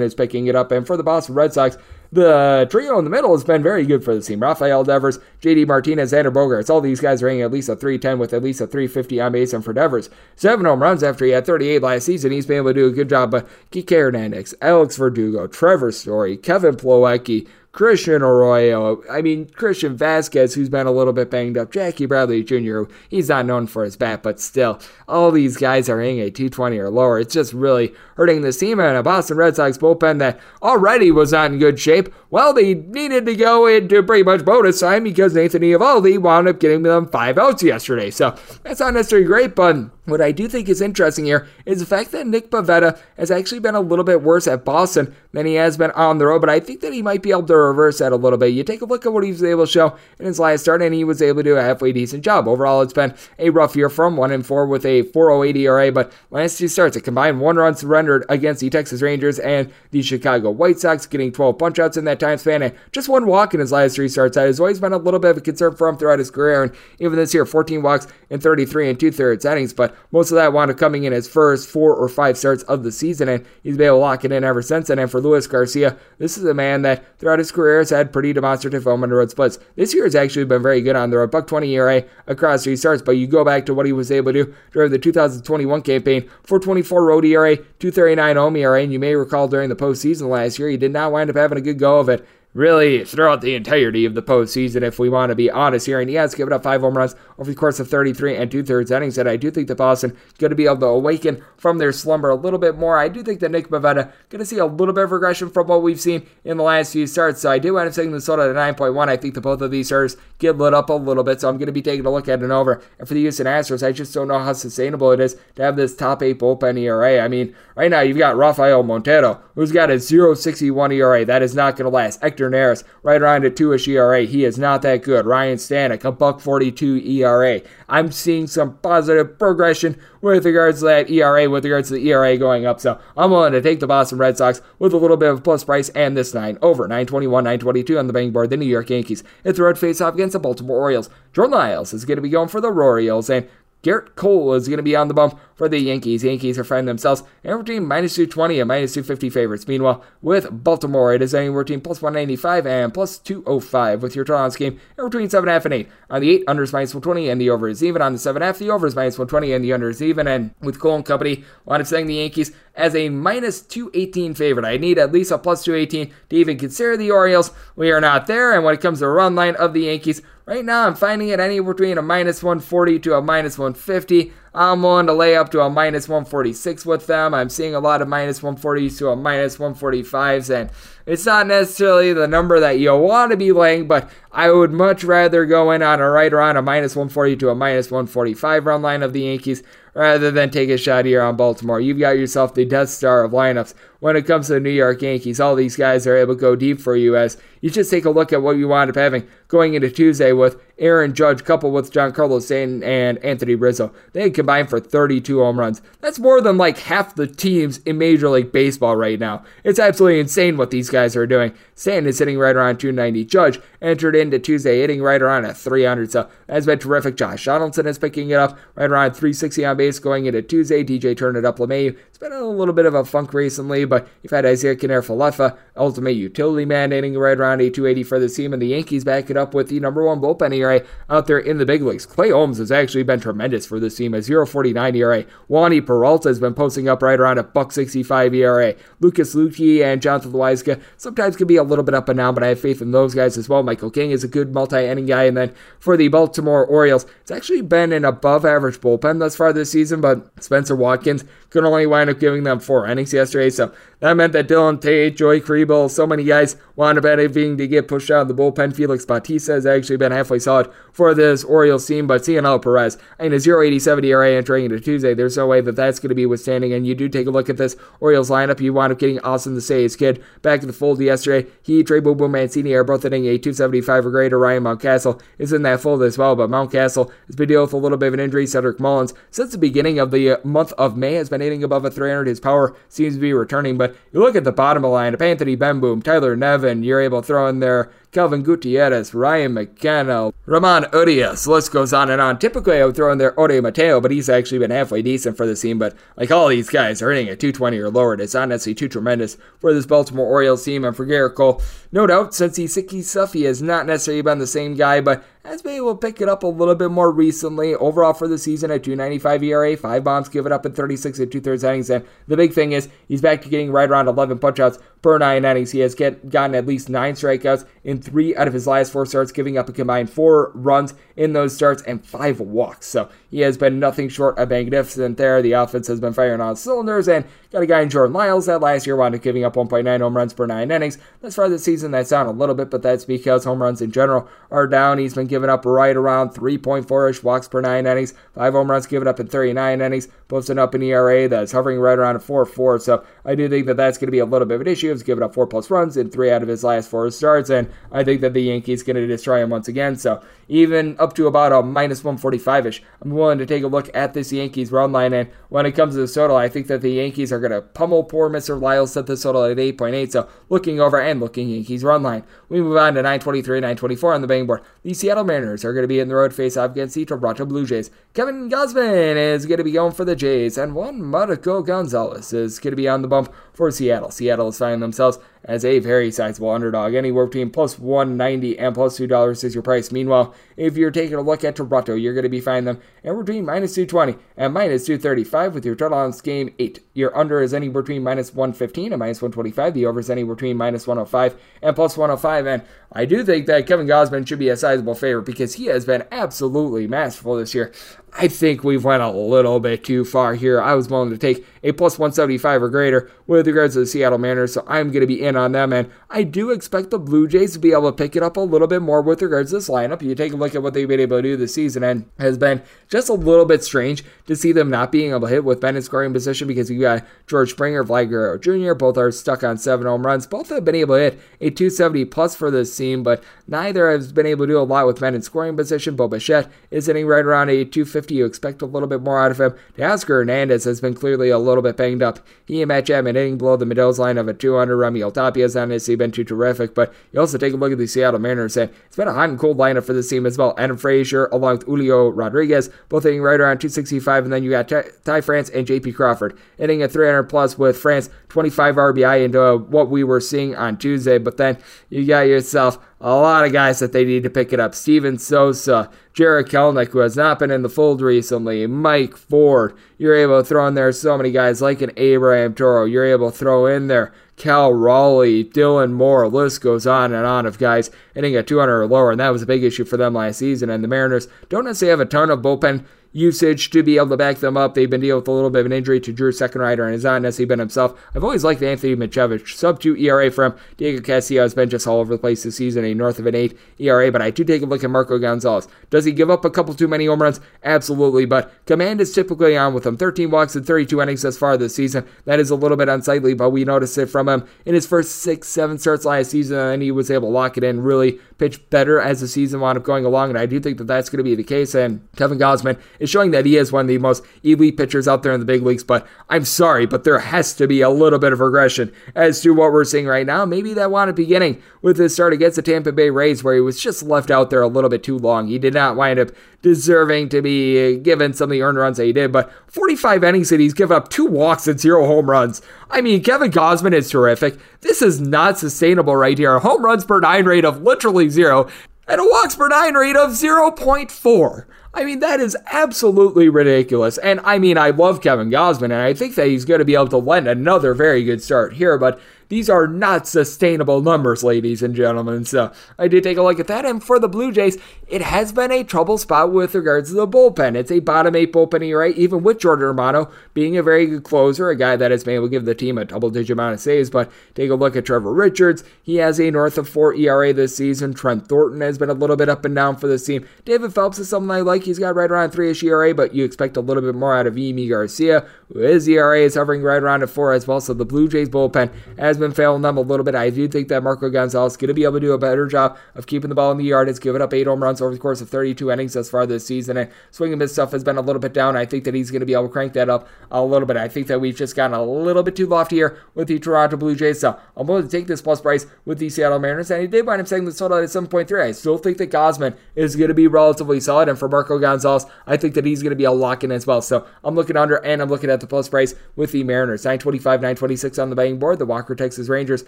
is picking it up. And for the Boston Red Sox, the trio in the middle has been very good for the team. Rafael Devers, JD Martinez, Xander Bogaerts. All these guys are hitting at least a 310 with at least a 350 on base. And for Devers, seven home runs after he had 38 last season. He's been able to do a good job. But Kike Hernandez, Alex Verdugo, Trevor Story, Kevin Plawecki, Christian Arroyo. I mean, Christian Vasquez, who's been a little bit banged up. Jackie Bradley Jr., he's not known for his bat, but still, all these guys are hitting a 220 or lower. It's just really hurting the team and a Boston Red Sox bullpen that already was not in good shape. Well, they needed to go into pretty much bonus time because Nathan Eovaldi wound up getting them five outs yesterday. So that's not necessarily great, but what I do think is interesting here is the fact that Nick Pivetta has actually been a little bit worse at Boston than he has been on the road, but I think that he might be able to reverse that a little bit. You take a look at what he was able to show in his last start, and he was able to do a halfway decent job. Overall, it's been a rough year from 1 and 4 with a 4.08 ERA, but last two starts, a combined one run surrendered against the Texas Rangers and the Chicago White Sox, getting 12 punchouts in that time span, and just one walk in his last three starts. That has always been a little bit of a concern for him throughout his career, and even this year, 14 walks in 33 and two thirds innings, but most of that wound up coming in his first four or five starts of the season, and he's been able to lock it in ever since then. And for Luis Garcia, this is a man that throughout his career has had pretty demonstrative home and road splits. This year has actually been very good on the road, buck 20 ERA across three starts. But you go back to what he was able to do during the 2021 campaign, 424 road ERA, 239 home and you may recall during the postseason last year, he did not wind up having a good go of it really throughout the entirety of the postseason, if we want to be honest here. And he has given up five home runs over the course of 33 and two thirds innings. And I do think that Boston is going to be able to awaken from their slumber a little bit more. I do think that Nick Pivetta going to see a little bit of regression from what we've seen in the last few starts. So I do end up taking soda at 9.1. I think that both of these starters get lit up a little bit. So I'm going to be taking a look at an over. And for the Houston Astros, I just don't know how sustainable it is to have this top eight bullpen ERA. I mean, right now you've got Rafael Montero, who's got a 0.61 ERA. That is not going to last. Hector Neris, right around a 2-ish ERA. He is not that good. Ryan Stanek, a buck 42 ERA. I'm seeing some positive progression with regards to that ERA, with regards to the ERA going up. So I'm willing to take the Boston Red Sox with a little bit of plus price and this nine over 921, 922 on the betting board. The New York Yankees hit the road face off against the Baltimore Orioles. Jordan Lyles is going to be going for the Orioles, and Gerrit Cole is going to be on the bump for the Yankees. Yankees are finding themselves anywhere between minus 220 and minus 250 favorites. Meanwhile, with Baltimore, it is anywhere between plus 195 and plus 205 with your draw scheme anywhere between 7.5 and 8. On the 8, under is minus 120 and the over is even. On the 7.5, the over is minus 120 and the under is even. And with Cole and company, of saying the Yankees as a minus 218 favorite. I need at least a plus 218 to even consider the Orioles. We are not there. And when it comes to run line of the Yankees, right now I'm finding it anywhere between a minus 140 to a minus 150. I'm willing to lay up to a minus 146 with them. I'm seeing a lot of minus 140s to a minus 145s, and it's not necessarily the number that you want to be laying, but I would much rather go in on a right around a minus 140 to a minus 145 run line of the Yankees rather than take a shot here on Baltimore. You've got yourself the Death Star of lineups when it comes to the New York Yankees. All these guys are able to go deep for you as you just take a look at what you wind up having going into Tuesday with Aaron Judge coupled with Giancarlo Stanton and Anthony Rizzo. They combined for 32 home runs. That's more than like half the teams in Major League Baseball right now. It's absolutely insane what these guys are doing. Stanton is sitting right around 290. Judge entered into Tuesday hitting right around a 300. So that's been terrific. Josh Donaldson is picking it up right around 360 on base going into Tuesday. DJ turned it up. LeMahieu. It's been a little bit of a funk recently, but you've had Isaiah Kiner-Falefa, ultimate utility man, hitting right around a 280 for the team, and the Yankees back it up with the number one bullpen ERA out there in the big leagues. Clay Holmes has actually been tremendous for this team, a 0.49 ERA. Wandy Peralta has been posting up right around a buck 65 ERA. Lucas Luetge and Jonathan Loáisiga sometimes can be a little bit up and down, but I have faith in those guys as well. Michael King is a good multi-inning guy, and then for the Baltimore Orioles, it's actually been an above-average bullpen thus far this season, but Spencer Watkins could only wind up giving them four innings yesterday, so that meant that Dylan Tate, Joey Krehbiel, so many guys wound up having to get pushed out of the bullpen. Felix Bautista has actually been halfway solid for this Orioles team, but Cionel Perez, I mean, a 0.87 ERA entering into Tuesday, there's no way that that's going to be withstanding, and you do take a look at this Orioles lineup, you wind up getting Austin the Say's kid back in the fold yesterday. He, Trey Boo Mancini are both hitting a 275 or greater. Ryan Mountcastle is in that fold as well, but Mountcastle has been dealing with a little bit of an injury. Cedric Mullins, since the beginning of the uh, month of May, has been hitting above a 300. His power seems to be returning, but you look at the bottom of the lineup, Anthony Bemboom, Tyler Nevin, you're able to throw in there Kelvin Gutierrez, Ryan McKenna, Ramon Urias. List goes on and on. Typically, I would throw in there Ode Mateo, but he's actually been halfway decent for the team. But like all these guys are hitting at 220 or lower. It's not necessarily too tremendous for this Baltimore Orioles team. And for Gerrit Cole, no doubt, since he's sicky stuff, he has not necessarily been the same guy, but has been able to pick it up a little bit more recently. Overall for the season at 295 ERA, five bombs given up in 36 and two thirds innings. And the big thing is he's back to getting right around 11 punchouts per nine innings. He has get, gotten at least nine strikeouts in three out of his last four starts, giving up a combined four runs in those starts and five walks. So he has been nothing short of magnificent there. The offense has been firing on cylinders and got a guy in Jordan Lyles that last year wound up giving up 1.9 home runs per nine innings. Thus far this season, that's down a little bit, but that's because home runs in general are down. He's been giving up right around 3.4 ish walks per nine innings, five home runs given up in 39 innings, posting up an ERA that's hovering right around a 4 4. So I do think that that's going to be a little bit of an issue. He's given up four plus runs in three out of his last four starts, and I think that the Yankees are going to destroy him once again. So even up to about a minus 145 ish, I'm willing to take a look at this Yankees run line. And when it comes to the total, I think that the Yankees are going to pummel poor Mr. Lyles, set the total at 8.8. So looking over and looking Yankees run line. We move on to 923, 924 on the betting board. The Seattle Mariners are going to be in the road face off against the Toronto Blue Jays. Kevin Gausman is going to be going for the Jays, and Juan Marco Gonzalez is going to be on the bump for Seattle. Seattle is finding themselves as a very sizable underdog. Anywhere between plus 190 and plus $2 is your price. Meanwhile, if you're taking a look at Toronto, you're going to be finding them anywhere between minus 220 and minus 235 with your total on game 8. Your under is anywhere between minus 115 and minus 125. The over is anywhere between minus 105 and plus 105. And I do think that Kevin Gausman should be a sizable favorite because he has been absolutely masterful this year. I think we've went a little bit too far here. I was willing to take a plus 175 or greater with regards to the Seattle Mariners, so I'm going to be in on them. And I do expect the Blue Jays to be able to pick it up a little bit more with regards to this lineup. You take a look at what they've been able to do this season, and has been just a little bit strange to see them not being able to hit with Ben in scoring position because you got George Springer, Vlad Guerrero Jr., both are stuck on seven home runs. Both have been able to hit a 270 plus for this team, but neither has been able to do a lot with men in scoring position. Bo Bichette is hitting right around a 250 you expect a little bit more out of him. Teoscar Hernandez has been clearly a little bit banged up. He and Matt Chapman hitting below the Mendoza line of a 200. Raimel Tapia has not necessarily been too terrific, but you also take a look at the Seattle Mariners, and it's been a hot and cold lineup for this team as well. Adam Frazier along with Julio Rodriguez, both hitting right around 265, and then you got Ty, France and JP Crawford hitting at 300 plus with France 25 RBI into what we were seeing on Tuesday. But then you got yourself a lot of guys that they need to pick it up. Steven Souza, Jarred Kelenic, who has not been in the fold recently, Mike Ford. You're able to throw in there so many guys like an Abraham Toro. You're able to throw in there Cal Raleigh, Dylan Moore. List goes on and on of guys hitting at 200 or lower, and that was a big issue for them last season. And the Mariners don't necessarily have a ton of bullpen usage to be able to back them up. They've been dealing with a little bit of an injury to Drew Steckenrider and has not necessarily been himself. I've always liked Anthony Misiewicz. Sub 2 ERA for him. Diego Castillo has been just all over the place this season, a north of an 8 ERA, but I do take a look at Marco Gonzalez. Does he give up a couple too many home runs? Absolutely, but command is typically on with him. 13 walks and 32 innings thus far this season. That is a little bit unsightly, but we noticed it from him in his first six, seven starts last season, and he was able to lock it in, really pitch better as the season wound up going along, and I do think that that's going to be the case, and Kevin Gausman is showing that he is one of the most elite pitchers out there in the big leagues, but I'm sorry, but there has to be a little bit of regression as to what we're seeing right now. Maybe that wound up beginning with his start against the Tampa Bay Rays, where he was just left out there a little bit too long. He did not wind up deserving to be given some of the earned runs that he did, but 45 innings and he's given up two walks and zero home runs. I mean, Kevin Gausman is terrific. This is not sustainable right here. Home runs per nine rate of literally zero and a walks per nine rate of 0.4. I mean, that is absolutely ridiculous. And I mean, I love Kevin Gausman, and I think that he's going to be able to lend another very good start here, but these are not sustainable numbers, ladies and gentlemen. So I did take a look at that. And for the Blue Jays, it has been a trouble spot with regards to the bullpen. It's a bottom eight bullpen ERA, even with Jordan Romano being a very good closer, a guy that has been able to give the team a double digit amount of saves. But take a look at Trevor Richards. He has a north of four ERA this season. Trent Thornton has been a little bit up and down for this team. David Phelps is something I like. He's got right around three ish ERA, but you expect a little bit more out of Yimi Garcia, who his ERA is hovering right around a four as well. So the Blue Jays bullpen has has been failing them a little bit. I do think that Marco Gonzalez is going to be able to do a better job of keeping the ball in the yard. It's given up eight home runs over the course of 32 innings thus far this season, and swing and miss stuff has been a little bit down. I think that he's going to be able to crank that up a little bit. I think that we've just gotten a little bit too lofty here with the Toronto Blue Jays, so I'm willing to take this plus price with the Seattle Mariners, and he did wind up saying this total at 7.3. I still think that Gausman is going to be relatively solid, and for Marco Gonzalez, I think that he's going to be a lock in as well. So I'm looking under, and I'm looking at the plus price with the Mariners. 925, 926 on the betting board. The Walker Texas Rangers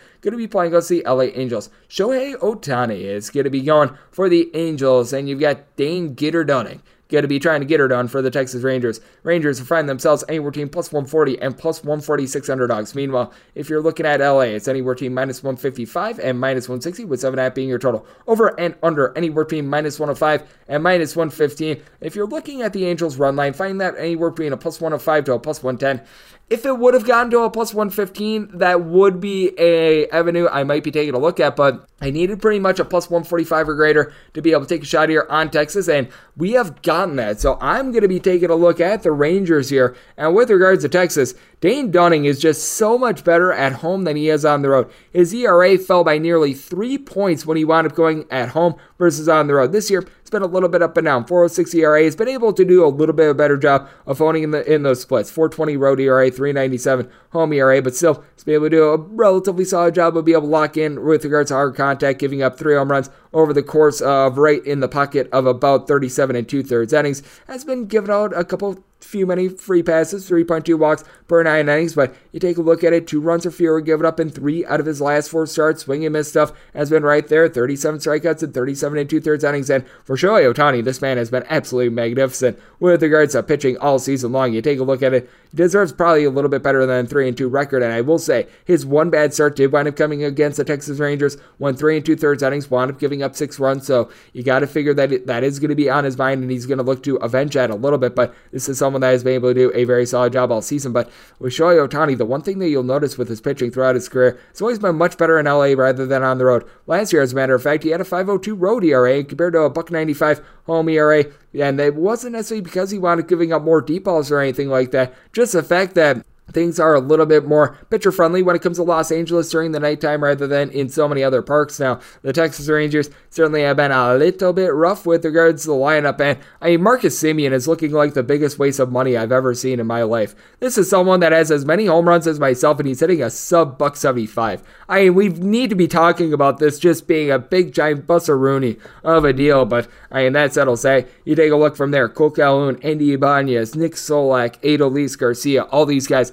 going to be playing against the LA Angels. Shohei Ohtani is going to be going for the Angels, and you've got Dane Gitter Dunning going to be trying to get her done for the Texas Rangers. Rangers will find themselves anywhere between plus 140 and plus 146 underdogs. Meanwhile, if you're looking at LA, it's anywhere between minus 155 and minus 160, with 7.5 being your total. Over and under, anywhere between minus 105 and minus 115. If you're looking at the Angels run line, find that anywhere between a plus 105 to a plus 110. If it would have gotten to a plus 115, that would be a avenue I might be taking a look at, but I needed pretty much a plus 145 or greater to be able to take a shot here on Texas, and we have gotten that. So I'm going to be taking a look at the Rangers here. And with regards to Texas, Dane Dunning is just so much better at home than he is on the road. His ERA fell by nearly three points when he wound up going at home versus on the road. This year, it's been a little bit up and down. 406 ERA has been able to do a little bit of a better job of owning in the in those splits. 420 road ERA, 397 home ERA, but still, it's been able to do a relatively solid job of being able to lock in with regards to hard contact, giving up three home runs over the course of right in the pocket of about 37 and two thirds innings. Has been given out a couple few many free passes, 3.2 walks per nine innings, but you take a look at it, two runs or fewer given up in three out of his last four starts. Swing and miss stuff has been right there, 37 strikeouts and 37 and two thirds innings. And for Shohei Ohtani, this man has been absolutely magnificent with regards to pitching all season long. You take a look at it, he deserves probably a little bit better than three and two record. And I will say his one bad start did wind up coming against the Texas Rangers. One three and two thirds innings, wound up giving up six runs. So you got to figure that it, that is going to be on his mind, and he's going to look to avenge that a little bit. But this is someone that has been able to do a very solid job all season. But with Shohei Ohtani, the one thing that you'll notice with his pitching throughout his career, it's always been much better in LA rather than on the road. Last year, as a matter of fact, he had a 5.02 road ERA compared to a buck 95 home ERA. And it wasn't necessarily because he wanted giving up more deep balls or anything like that. Just the fact that things are a little bit more pitcher friendly when it comes to Los Angeles during the nighttime rather than in so many other parks. Now, the Texas Rangers certainly have been a little bit rough with regards to the lineup, and I mean, Marcus Semien is looking like the biggest waste of money I've ever seen in my life. This is someone that has as many home runs as myself, and he's hitting a sub buck 75. I mean, we need to be talking about this just being a big giant Rooney of a deal, but I mean, that's that'll say. You take a look from there. Cole Calhoun, Andy Ibanez, Nick Solak, Adolis Garcia, all these guys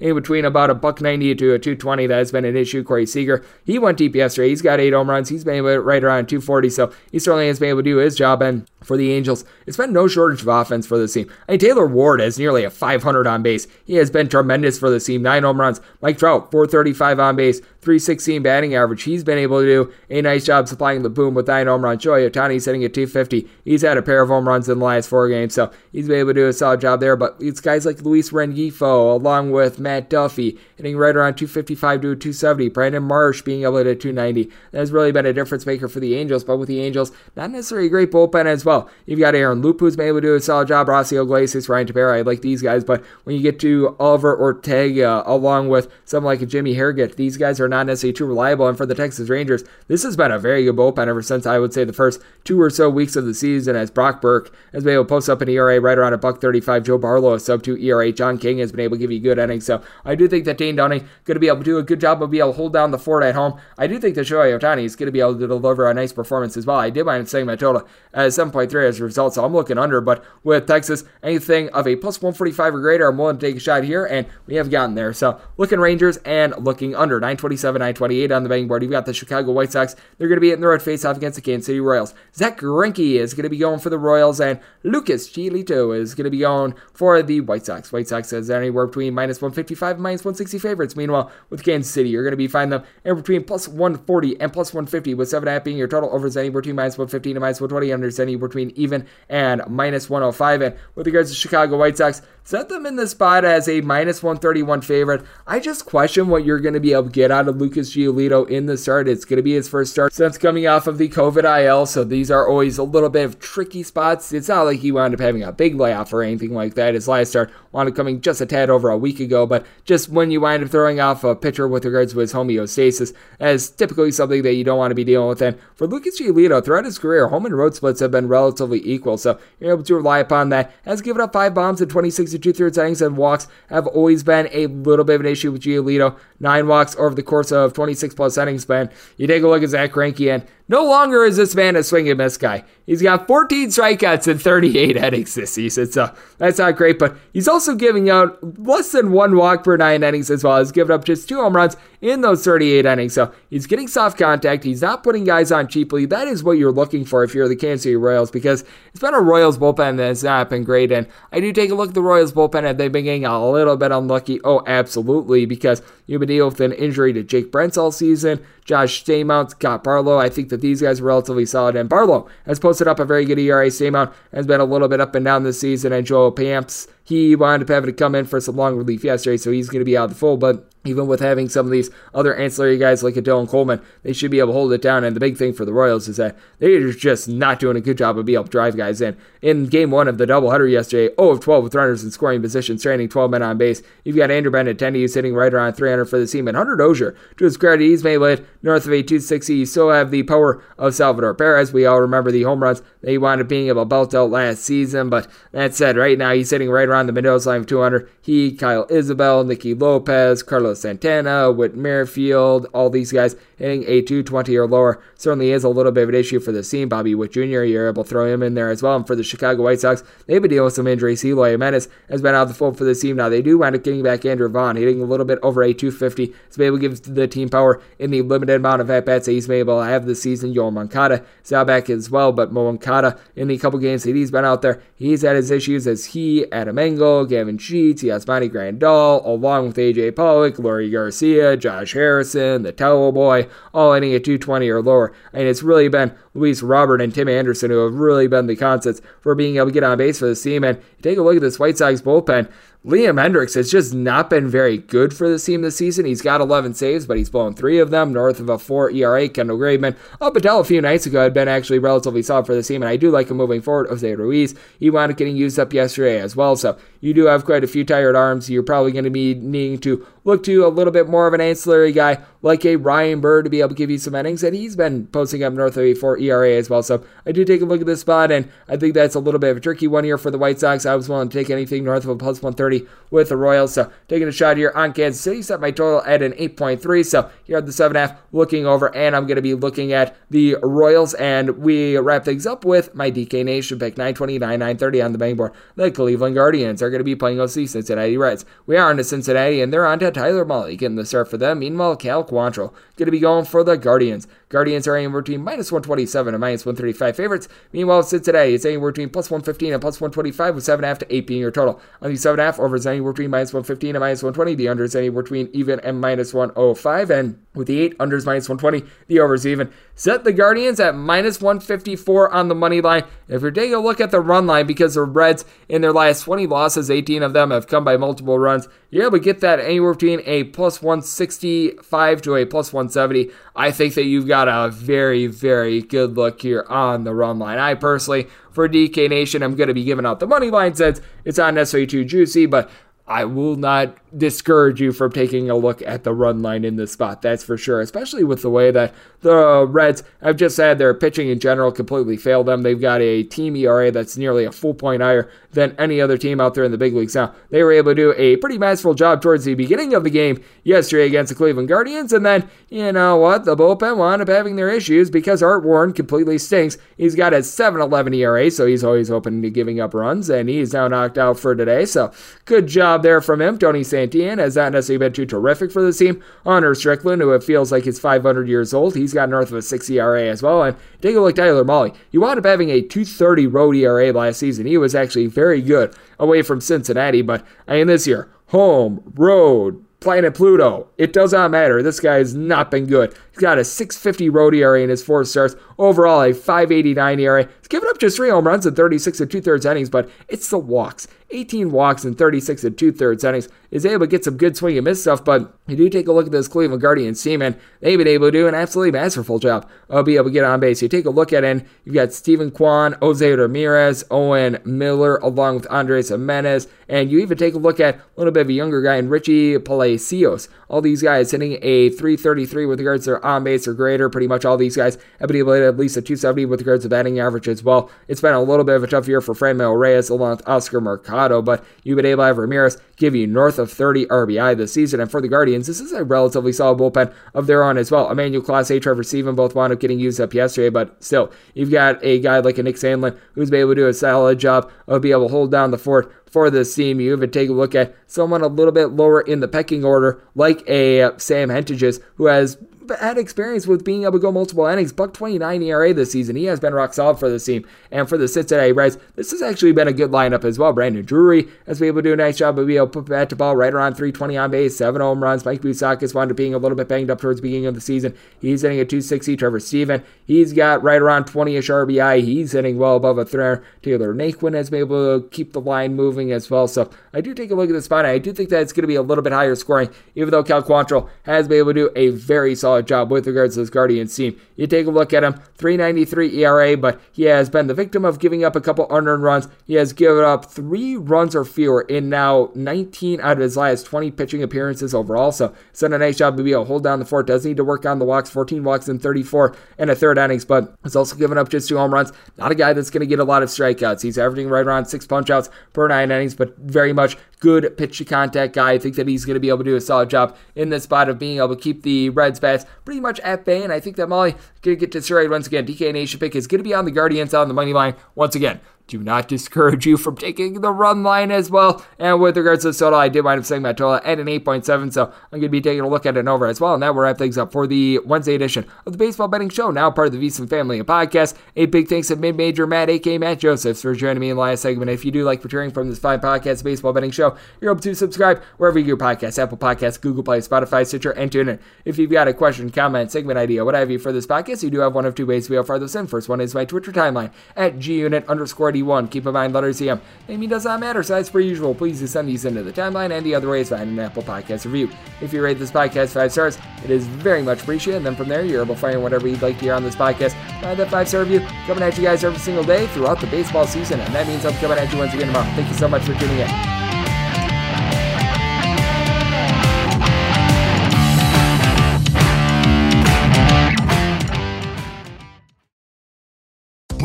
in between about a buck 90 to a 220. That has been an issue. Corey Seager, he went deep yesterday. He's got eight home runs. He's been able right around 240, so he certainly has been able to do his job. And for the Angels, it's been no shortage of offense for this team. I mean, Taylor Ward has nearly a 500 on base. He has been tremendous for the team. Nine home runs. Mike Trout, 435 on base, 316 batting average. He's been able to do a nice job supplying the boom with nine home runs. Shohei Ohtani's sitting at 250. He's had a pair of home runs in the last four games, so he's been able to do a solid job there. But it's guys like Luis Rengifo, along with Matt Duffy, hitting right around 255 to 270. Brandon Marsh being able to hit 290. That has really been a difference maker for the Angels, but with the Angels, not necessarily a great bullpen as well. You've got Aaron Loup, who's been able to do a solid job. Raisel Iglesias, Ryan Tepera, I like these guys, but when you get to Oliver Ortega, along with someone like Jimmy Herget, these guys are not necessarily too reliable. And for the Texas Rangers, this has been a very good bullpen ever since I would say the first two or so weeks of the season as Brock Burke has been able to post up an ERA right around a buck 35. Joe Barlow, a sub 2 ERA. John King has been able to give you good innings. So I do think that Dane Dunning going to be able to do a good job of being able to hold down the fort at home. I do think that Shohei Ohtani is going to be able to deliver a nice performance as well. I did mind saying my total as 7.3 as a result, so I'm looking under. But with Texas, anything of a plus 145 or greater, I'm willing to take a shot here, and we have gotten there. So looking Rangers and looking under 927, 928 on the betting board. You've got the Chicago White Sox. They're going to be in the road face off against the Kansas City Royals. Zack Greinke is going to be going for the Royals, and Lucas Giolito is going to be going for the White Sox. White Sox says anywhere between minus 155 minus 160 favorites. Meanwhile, with Kansas City, you're going to be finding them anywhere between plus 140 and plus 150, with 7.5 being your total overs anywhere between minus 115 and minus 120, unders anywhere between even and minus 105. And with regards to Chicago White Sox, set them in the spot as a minus 131 favorite. I just question what you're going to be able to get out of Lucas Giolito in the start. It's going to be his first start since coming off of the COVID IL, so these are always a little bit of tricky spots. It's not like he wound up having a big layoff or anything like that. His last start wound up coming just a tad over a week ago, but just when you wind up throwing off a pitcher with regards to his homeostasis, that is typically something that you don't want to be dealing with. And for Lucas Giolito, throughout his career, home and road splits have been relatively equal, so you're able to rely upon that. Has given up five bombs in 26 and two thirds innings, and walks have always been a little bit of an issue with Giolito. Nine walks over the course of 26 plus innings, man. You take a look at Zack Greinke, and no longer is this man a swing and miss guy. He's got 14 strikeouts and 38 innings this season, so that's not great. But he's also giving out less than one walk per nine innings as well. He's given up just two home runs in those 38 innings, so he's getting soft contact. He's not putting guys on cheaply. That is what you're looking for if you're the Kansas City Royals, because it's been a Royals bullpen that's not been great. And I do take a look at the Royals bullpen, and they've been getting a little bit unlucky. Oh, absolutely, because you've been dealing with an injury to Jake Brentz all season. Josh Staumont, Scott Barlow. I think that these guys are relatively solid. And Barlow has posted up a very good ERA. Staumont has been a little bit up and down this season. And Joel Payamps, he wound up having to come in for some long relief yesterday, so he's going to be out of the full. But even with having some of these other ancillary guys like a Dylan Coleman, they should be able to hold it down. And the big thing for the Royals is that they're just not doing a good job of being able to drive guys in. In game one of the doubleheader yesterday, 0 of 12 with runners in scoring position, stranding 12 men on base. You've got Andrew Benintendi who's sitting right around 300 for the team, and Hunter Dozier, to his credit, he's made it north of a 260. You still have the power of Salvador Perez. We all remember the home runs he wound up being able to belt out last season, but that said, right now he's sitting right around the Mendoza line of 200. He, Kyle Isbel, Nicky Lopez, Carlos Santana, Whit Merrifield, all these guys hitting a 220 or lower certainly is a little bit of an issue for the team. Bobby Witt Jr., you're able to throw him in there as well. And for the Chicago White Sox, they've been dealing with some injuries. Eloy Jimenez has been out of the fold for the team. Now, they do wind up getting back Andrew Vaughn, hitting a little bit over a 250. To be able to give the team power in the limited amount of at bats that he's been able to have this season. Yoel Moncada is out back as well, but Moncada, in the couple games that he's been out there, he's had his issues as he, Adam Engel, Gavin Sheets, Yasmani Grandal, along with AJ Pollock, Leury Garcia, Josh Harrison, the Towel Boy, all hitting at 220 or lower. And it's really been Luis Robert and Tim Anderson who have really been the constants for being able to get on base for this team. And take a look at this White Sox bullpen. Liam Hendriks has just not been very good for this team this season. He's got 11 saves, but he's blown three of them, north of a 4 ERA. Kendall Graveman up until a few nights ago had been actually relatively solid for the team, and I do like him moving forward. Jose Ruiz, he wound up getting used up yesterday as well, so you do have quite a few tired arms. You're probably going to be needing to look to a little bit more of an ancillary guy like a Ryan Bird to be able to give you some innings, and he's been posting up north of a 4 ERA as well. So I do take a look at this spot, and I think that's a little bit of a tricky one here for the White Sox. I was willing to take anything north of a plus 130 with the Royals. So taking a shot here on Kansas City, set my total at an 8.3. So here at the 7.5, looking over, and I'm going to be looking at the Royals, and we wrap things up with my DK Nation pick 929, 930 on the bang board. The Cleveland Guardians are going to be playing OC Cincinnati Reds. We are on to Cincinnati, and they're on Tyler Mahle getting the start for them. Meanwhile, Cal Quantrill going to be going for the Guardians. Guardians are anywhere between minus 127 and minus 135 favorites. Meanwhile, Cincinnati, it's anywhere between plus 115 and plus 125 with 7.5 to 8 being your total. On the 7.5, over is anywhere between minus 115 and minus 120. The under is anywhere between even and minus 105. And with the 8, under is minus 120. The over is even. Set the Guardians at minus 154 on the money line. If you're taking a look at the run line, because the Reds in their last 20 losses, 18 of them have come by multiple runs, you're able to get that anywhere between a plus 165 to a plus 170. I think that you've got a very, very good look here on the run line. I personally, for DK Nation, I'm going to be giving out the money line since it's not necessarily too juicy, but I will not discourage you from taking a look at the run line in this spot. That's for sure, especially with the way that the Reds have just had their pitching in general completely fail them. They've got a team ERA that's nearly a full point higher than any other team out there in the big leagues. Now, they were able to do a pretty masterful job towards the beginning of the game yesterday against the Cleveland Guardians, and then, you know what, the bullpen wound up having their issues because Art Warren completely stinks. He's got a 7-11 ERA, so he's always open to giving up runs, and he's now knocked out for today. So, good job there from him. Tony Santillan has not necessarily been too terrific for the team. Hunter Strickland, who it feels like is 500 years old, he's got north of a 6 ERA as well. And take a look, at Tyler Mahle. You wound up having a 230 road ERA last season. He was actually very good away from Cincinnati, but I mean, this year, home, road, planet Pluto. It does not matter. This guy has not been good. Got a 650 road ERA in his four starts. Overall, a 589 ERA. He's given up just three home runs in 36 and two thirds innings, but it's the walks. 18 walks in 36 and two thirds innings. Is able to get some good swing and miss stuff, but you do take a look at this Cleveland Guardians team, and they've been able to do an absolutely masterful job of being able to get on base. You take a look at it, and you've got Steven Kwan, Jose Ramirez, Owen Miller, along with Andres Gimenez, and you even take a look at a little bit of a younger guy in Richie Palacios. All these guys hitting a 333 with regards to their on base or greater. Pretty much all these guys have been able to at least a 270 with regards to batting average as well. It's been a little bit of a tough year for Franmil Reyes along with Oscar Mercado, but you've been able to have Ramirez give you north of 30 RBI this season. And for the Guardians, this is a relatively solid bullpen of their own as well. Emmanuel Clase, Trevor Stephan both wound up getting used up yesterday, but still, you've got a guy like a Nick Sandlin who's been able to do a solid job of being able to hold down the fort for this team. You even take a look at someone a little bit lower in the pecking order, like a Sam Hentges, who has had experience with being able to go multiple innings. Buck 29 ERA this season. He has been rock solid for this team. And for the Cincinnati Reds, this has actually been a good lineup as well. Brandon Drury has been able to do a nice job of being able to put bat to ball right around 320 on base, seven home runs. Mike Moustakas wound up being a little bit banged up towards the beginning of the season. He's hitting a 260. Trevor Stephan, he's got right around 20-ish RBI. He's hitting well above a threat. Tyler Naquin has been able to keep the line moving as well. So I do take a look at the spot. I do think that it's going to be a little bit higher scoring, even though Cal Quantrill has been able to do a very solid job with regards to this Guardians team. You take a look at him, 393 ERA, but he has been the victim of giving up a couple unearned runs. He has given up three runs or fewer in now 19 out of his last 20 pitching appearances overall. So he's done a nice job to be able to hold down the fort. Does need to work on the walks, 14 walks in 34 and a third innings, but he's also given up just two home runs. Not a guy that's going to get a lot of strikeouts. He's averaging right around six punch outs per nine innings, but very much good pitch to contact guy. I think that he's going to be able to do a solid job in this spot of being able to keep the Reds bats pretty much at bay. And I think that Mahle going to get to straight once again. DK Nation pick is going to be on the Guardians on the money line once again do not discourage you from taking the run line as well. And with regards to total, I did wind up saying my total at an 8.7, so I'm going to be taking a look at it over as well. And that will wrap things up for the Wednesday edition of the Baseball Betting Show, now part of the VSiN family of podcasts. A big thanks to Mid Major Matt, aka Matt Josephs, for joining me in the last segment. If you do like returning from this fine podcast, Baseball Betting Show, you're able to subscribe wherever you get your podcasts Apple Podcasts, Google Play, Spotify, Stitcher, and TuneIn. If you've got a question, comment, segment idea, what have you for this podcast, you do have one of two ways to far this in. First one is my Twitter timeline at gunit underscore D1. Keep in mind, letters EM. Naming does not matter, so as per usual, please send these into the timeline and the other ways find an Apple Podcast review. If you rate this podcast five stars, it is very much appreciated. And then from there, you're able to find whatever you'd like to hear on this podcast. Find that five star review coming at you guys every single day throughout the baseball season, and that means I'm coming at you once again tomorrow. Thank you so much for tuning in.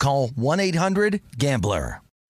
call 1-800-GAMBLER.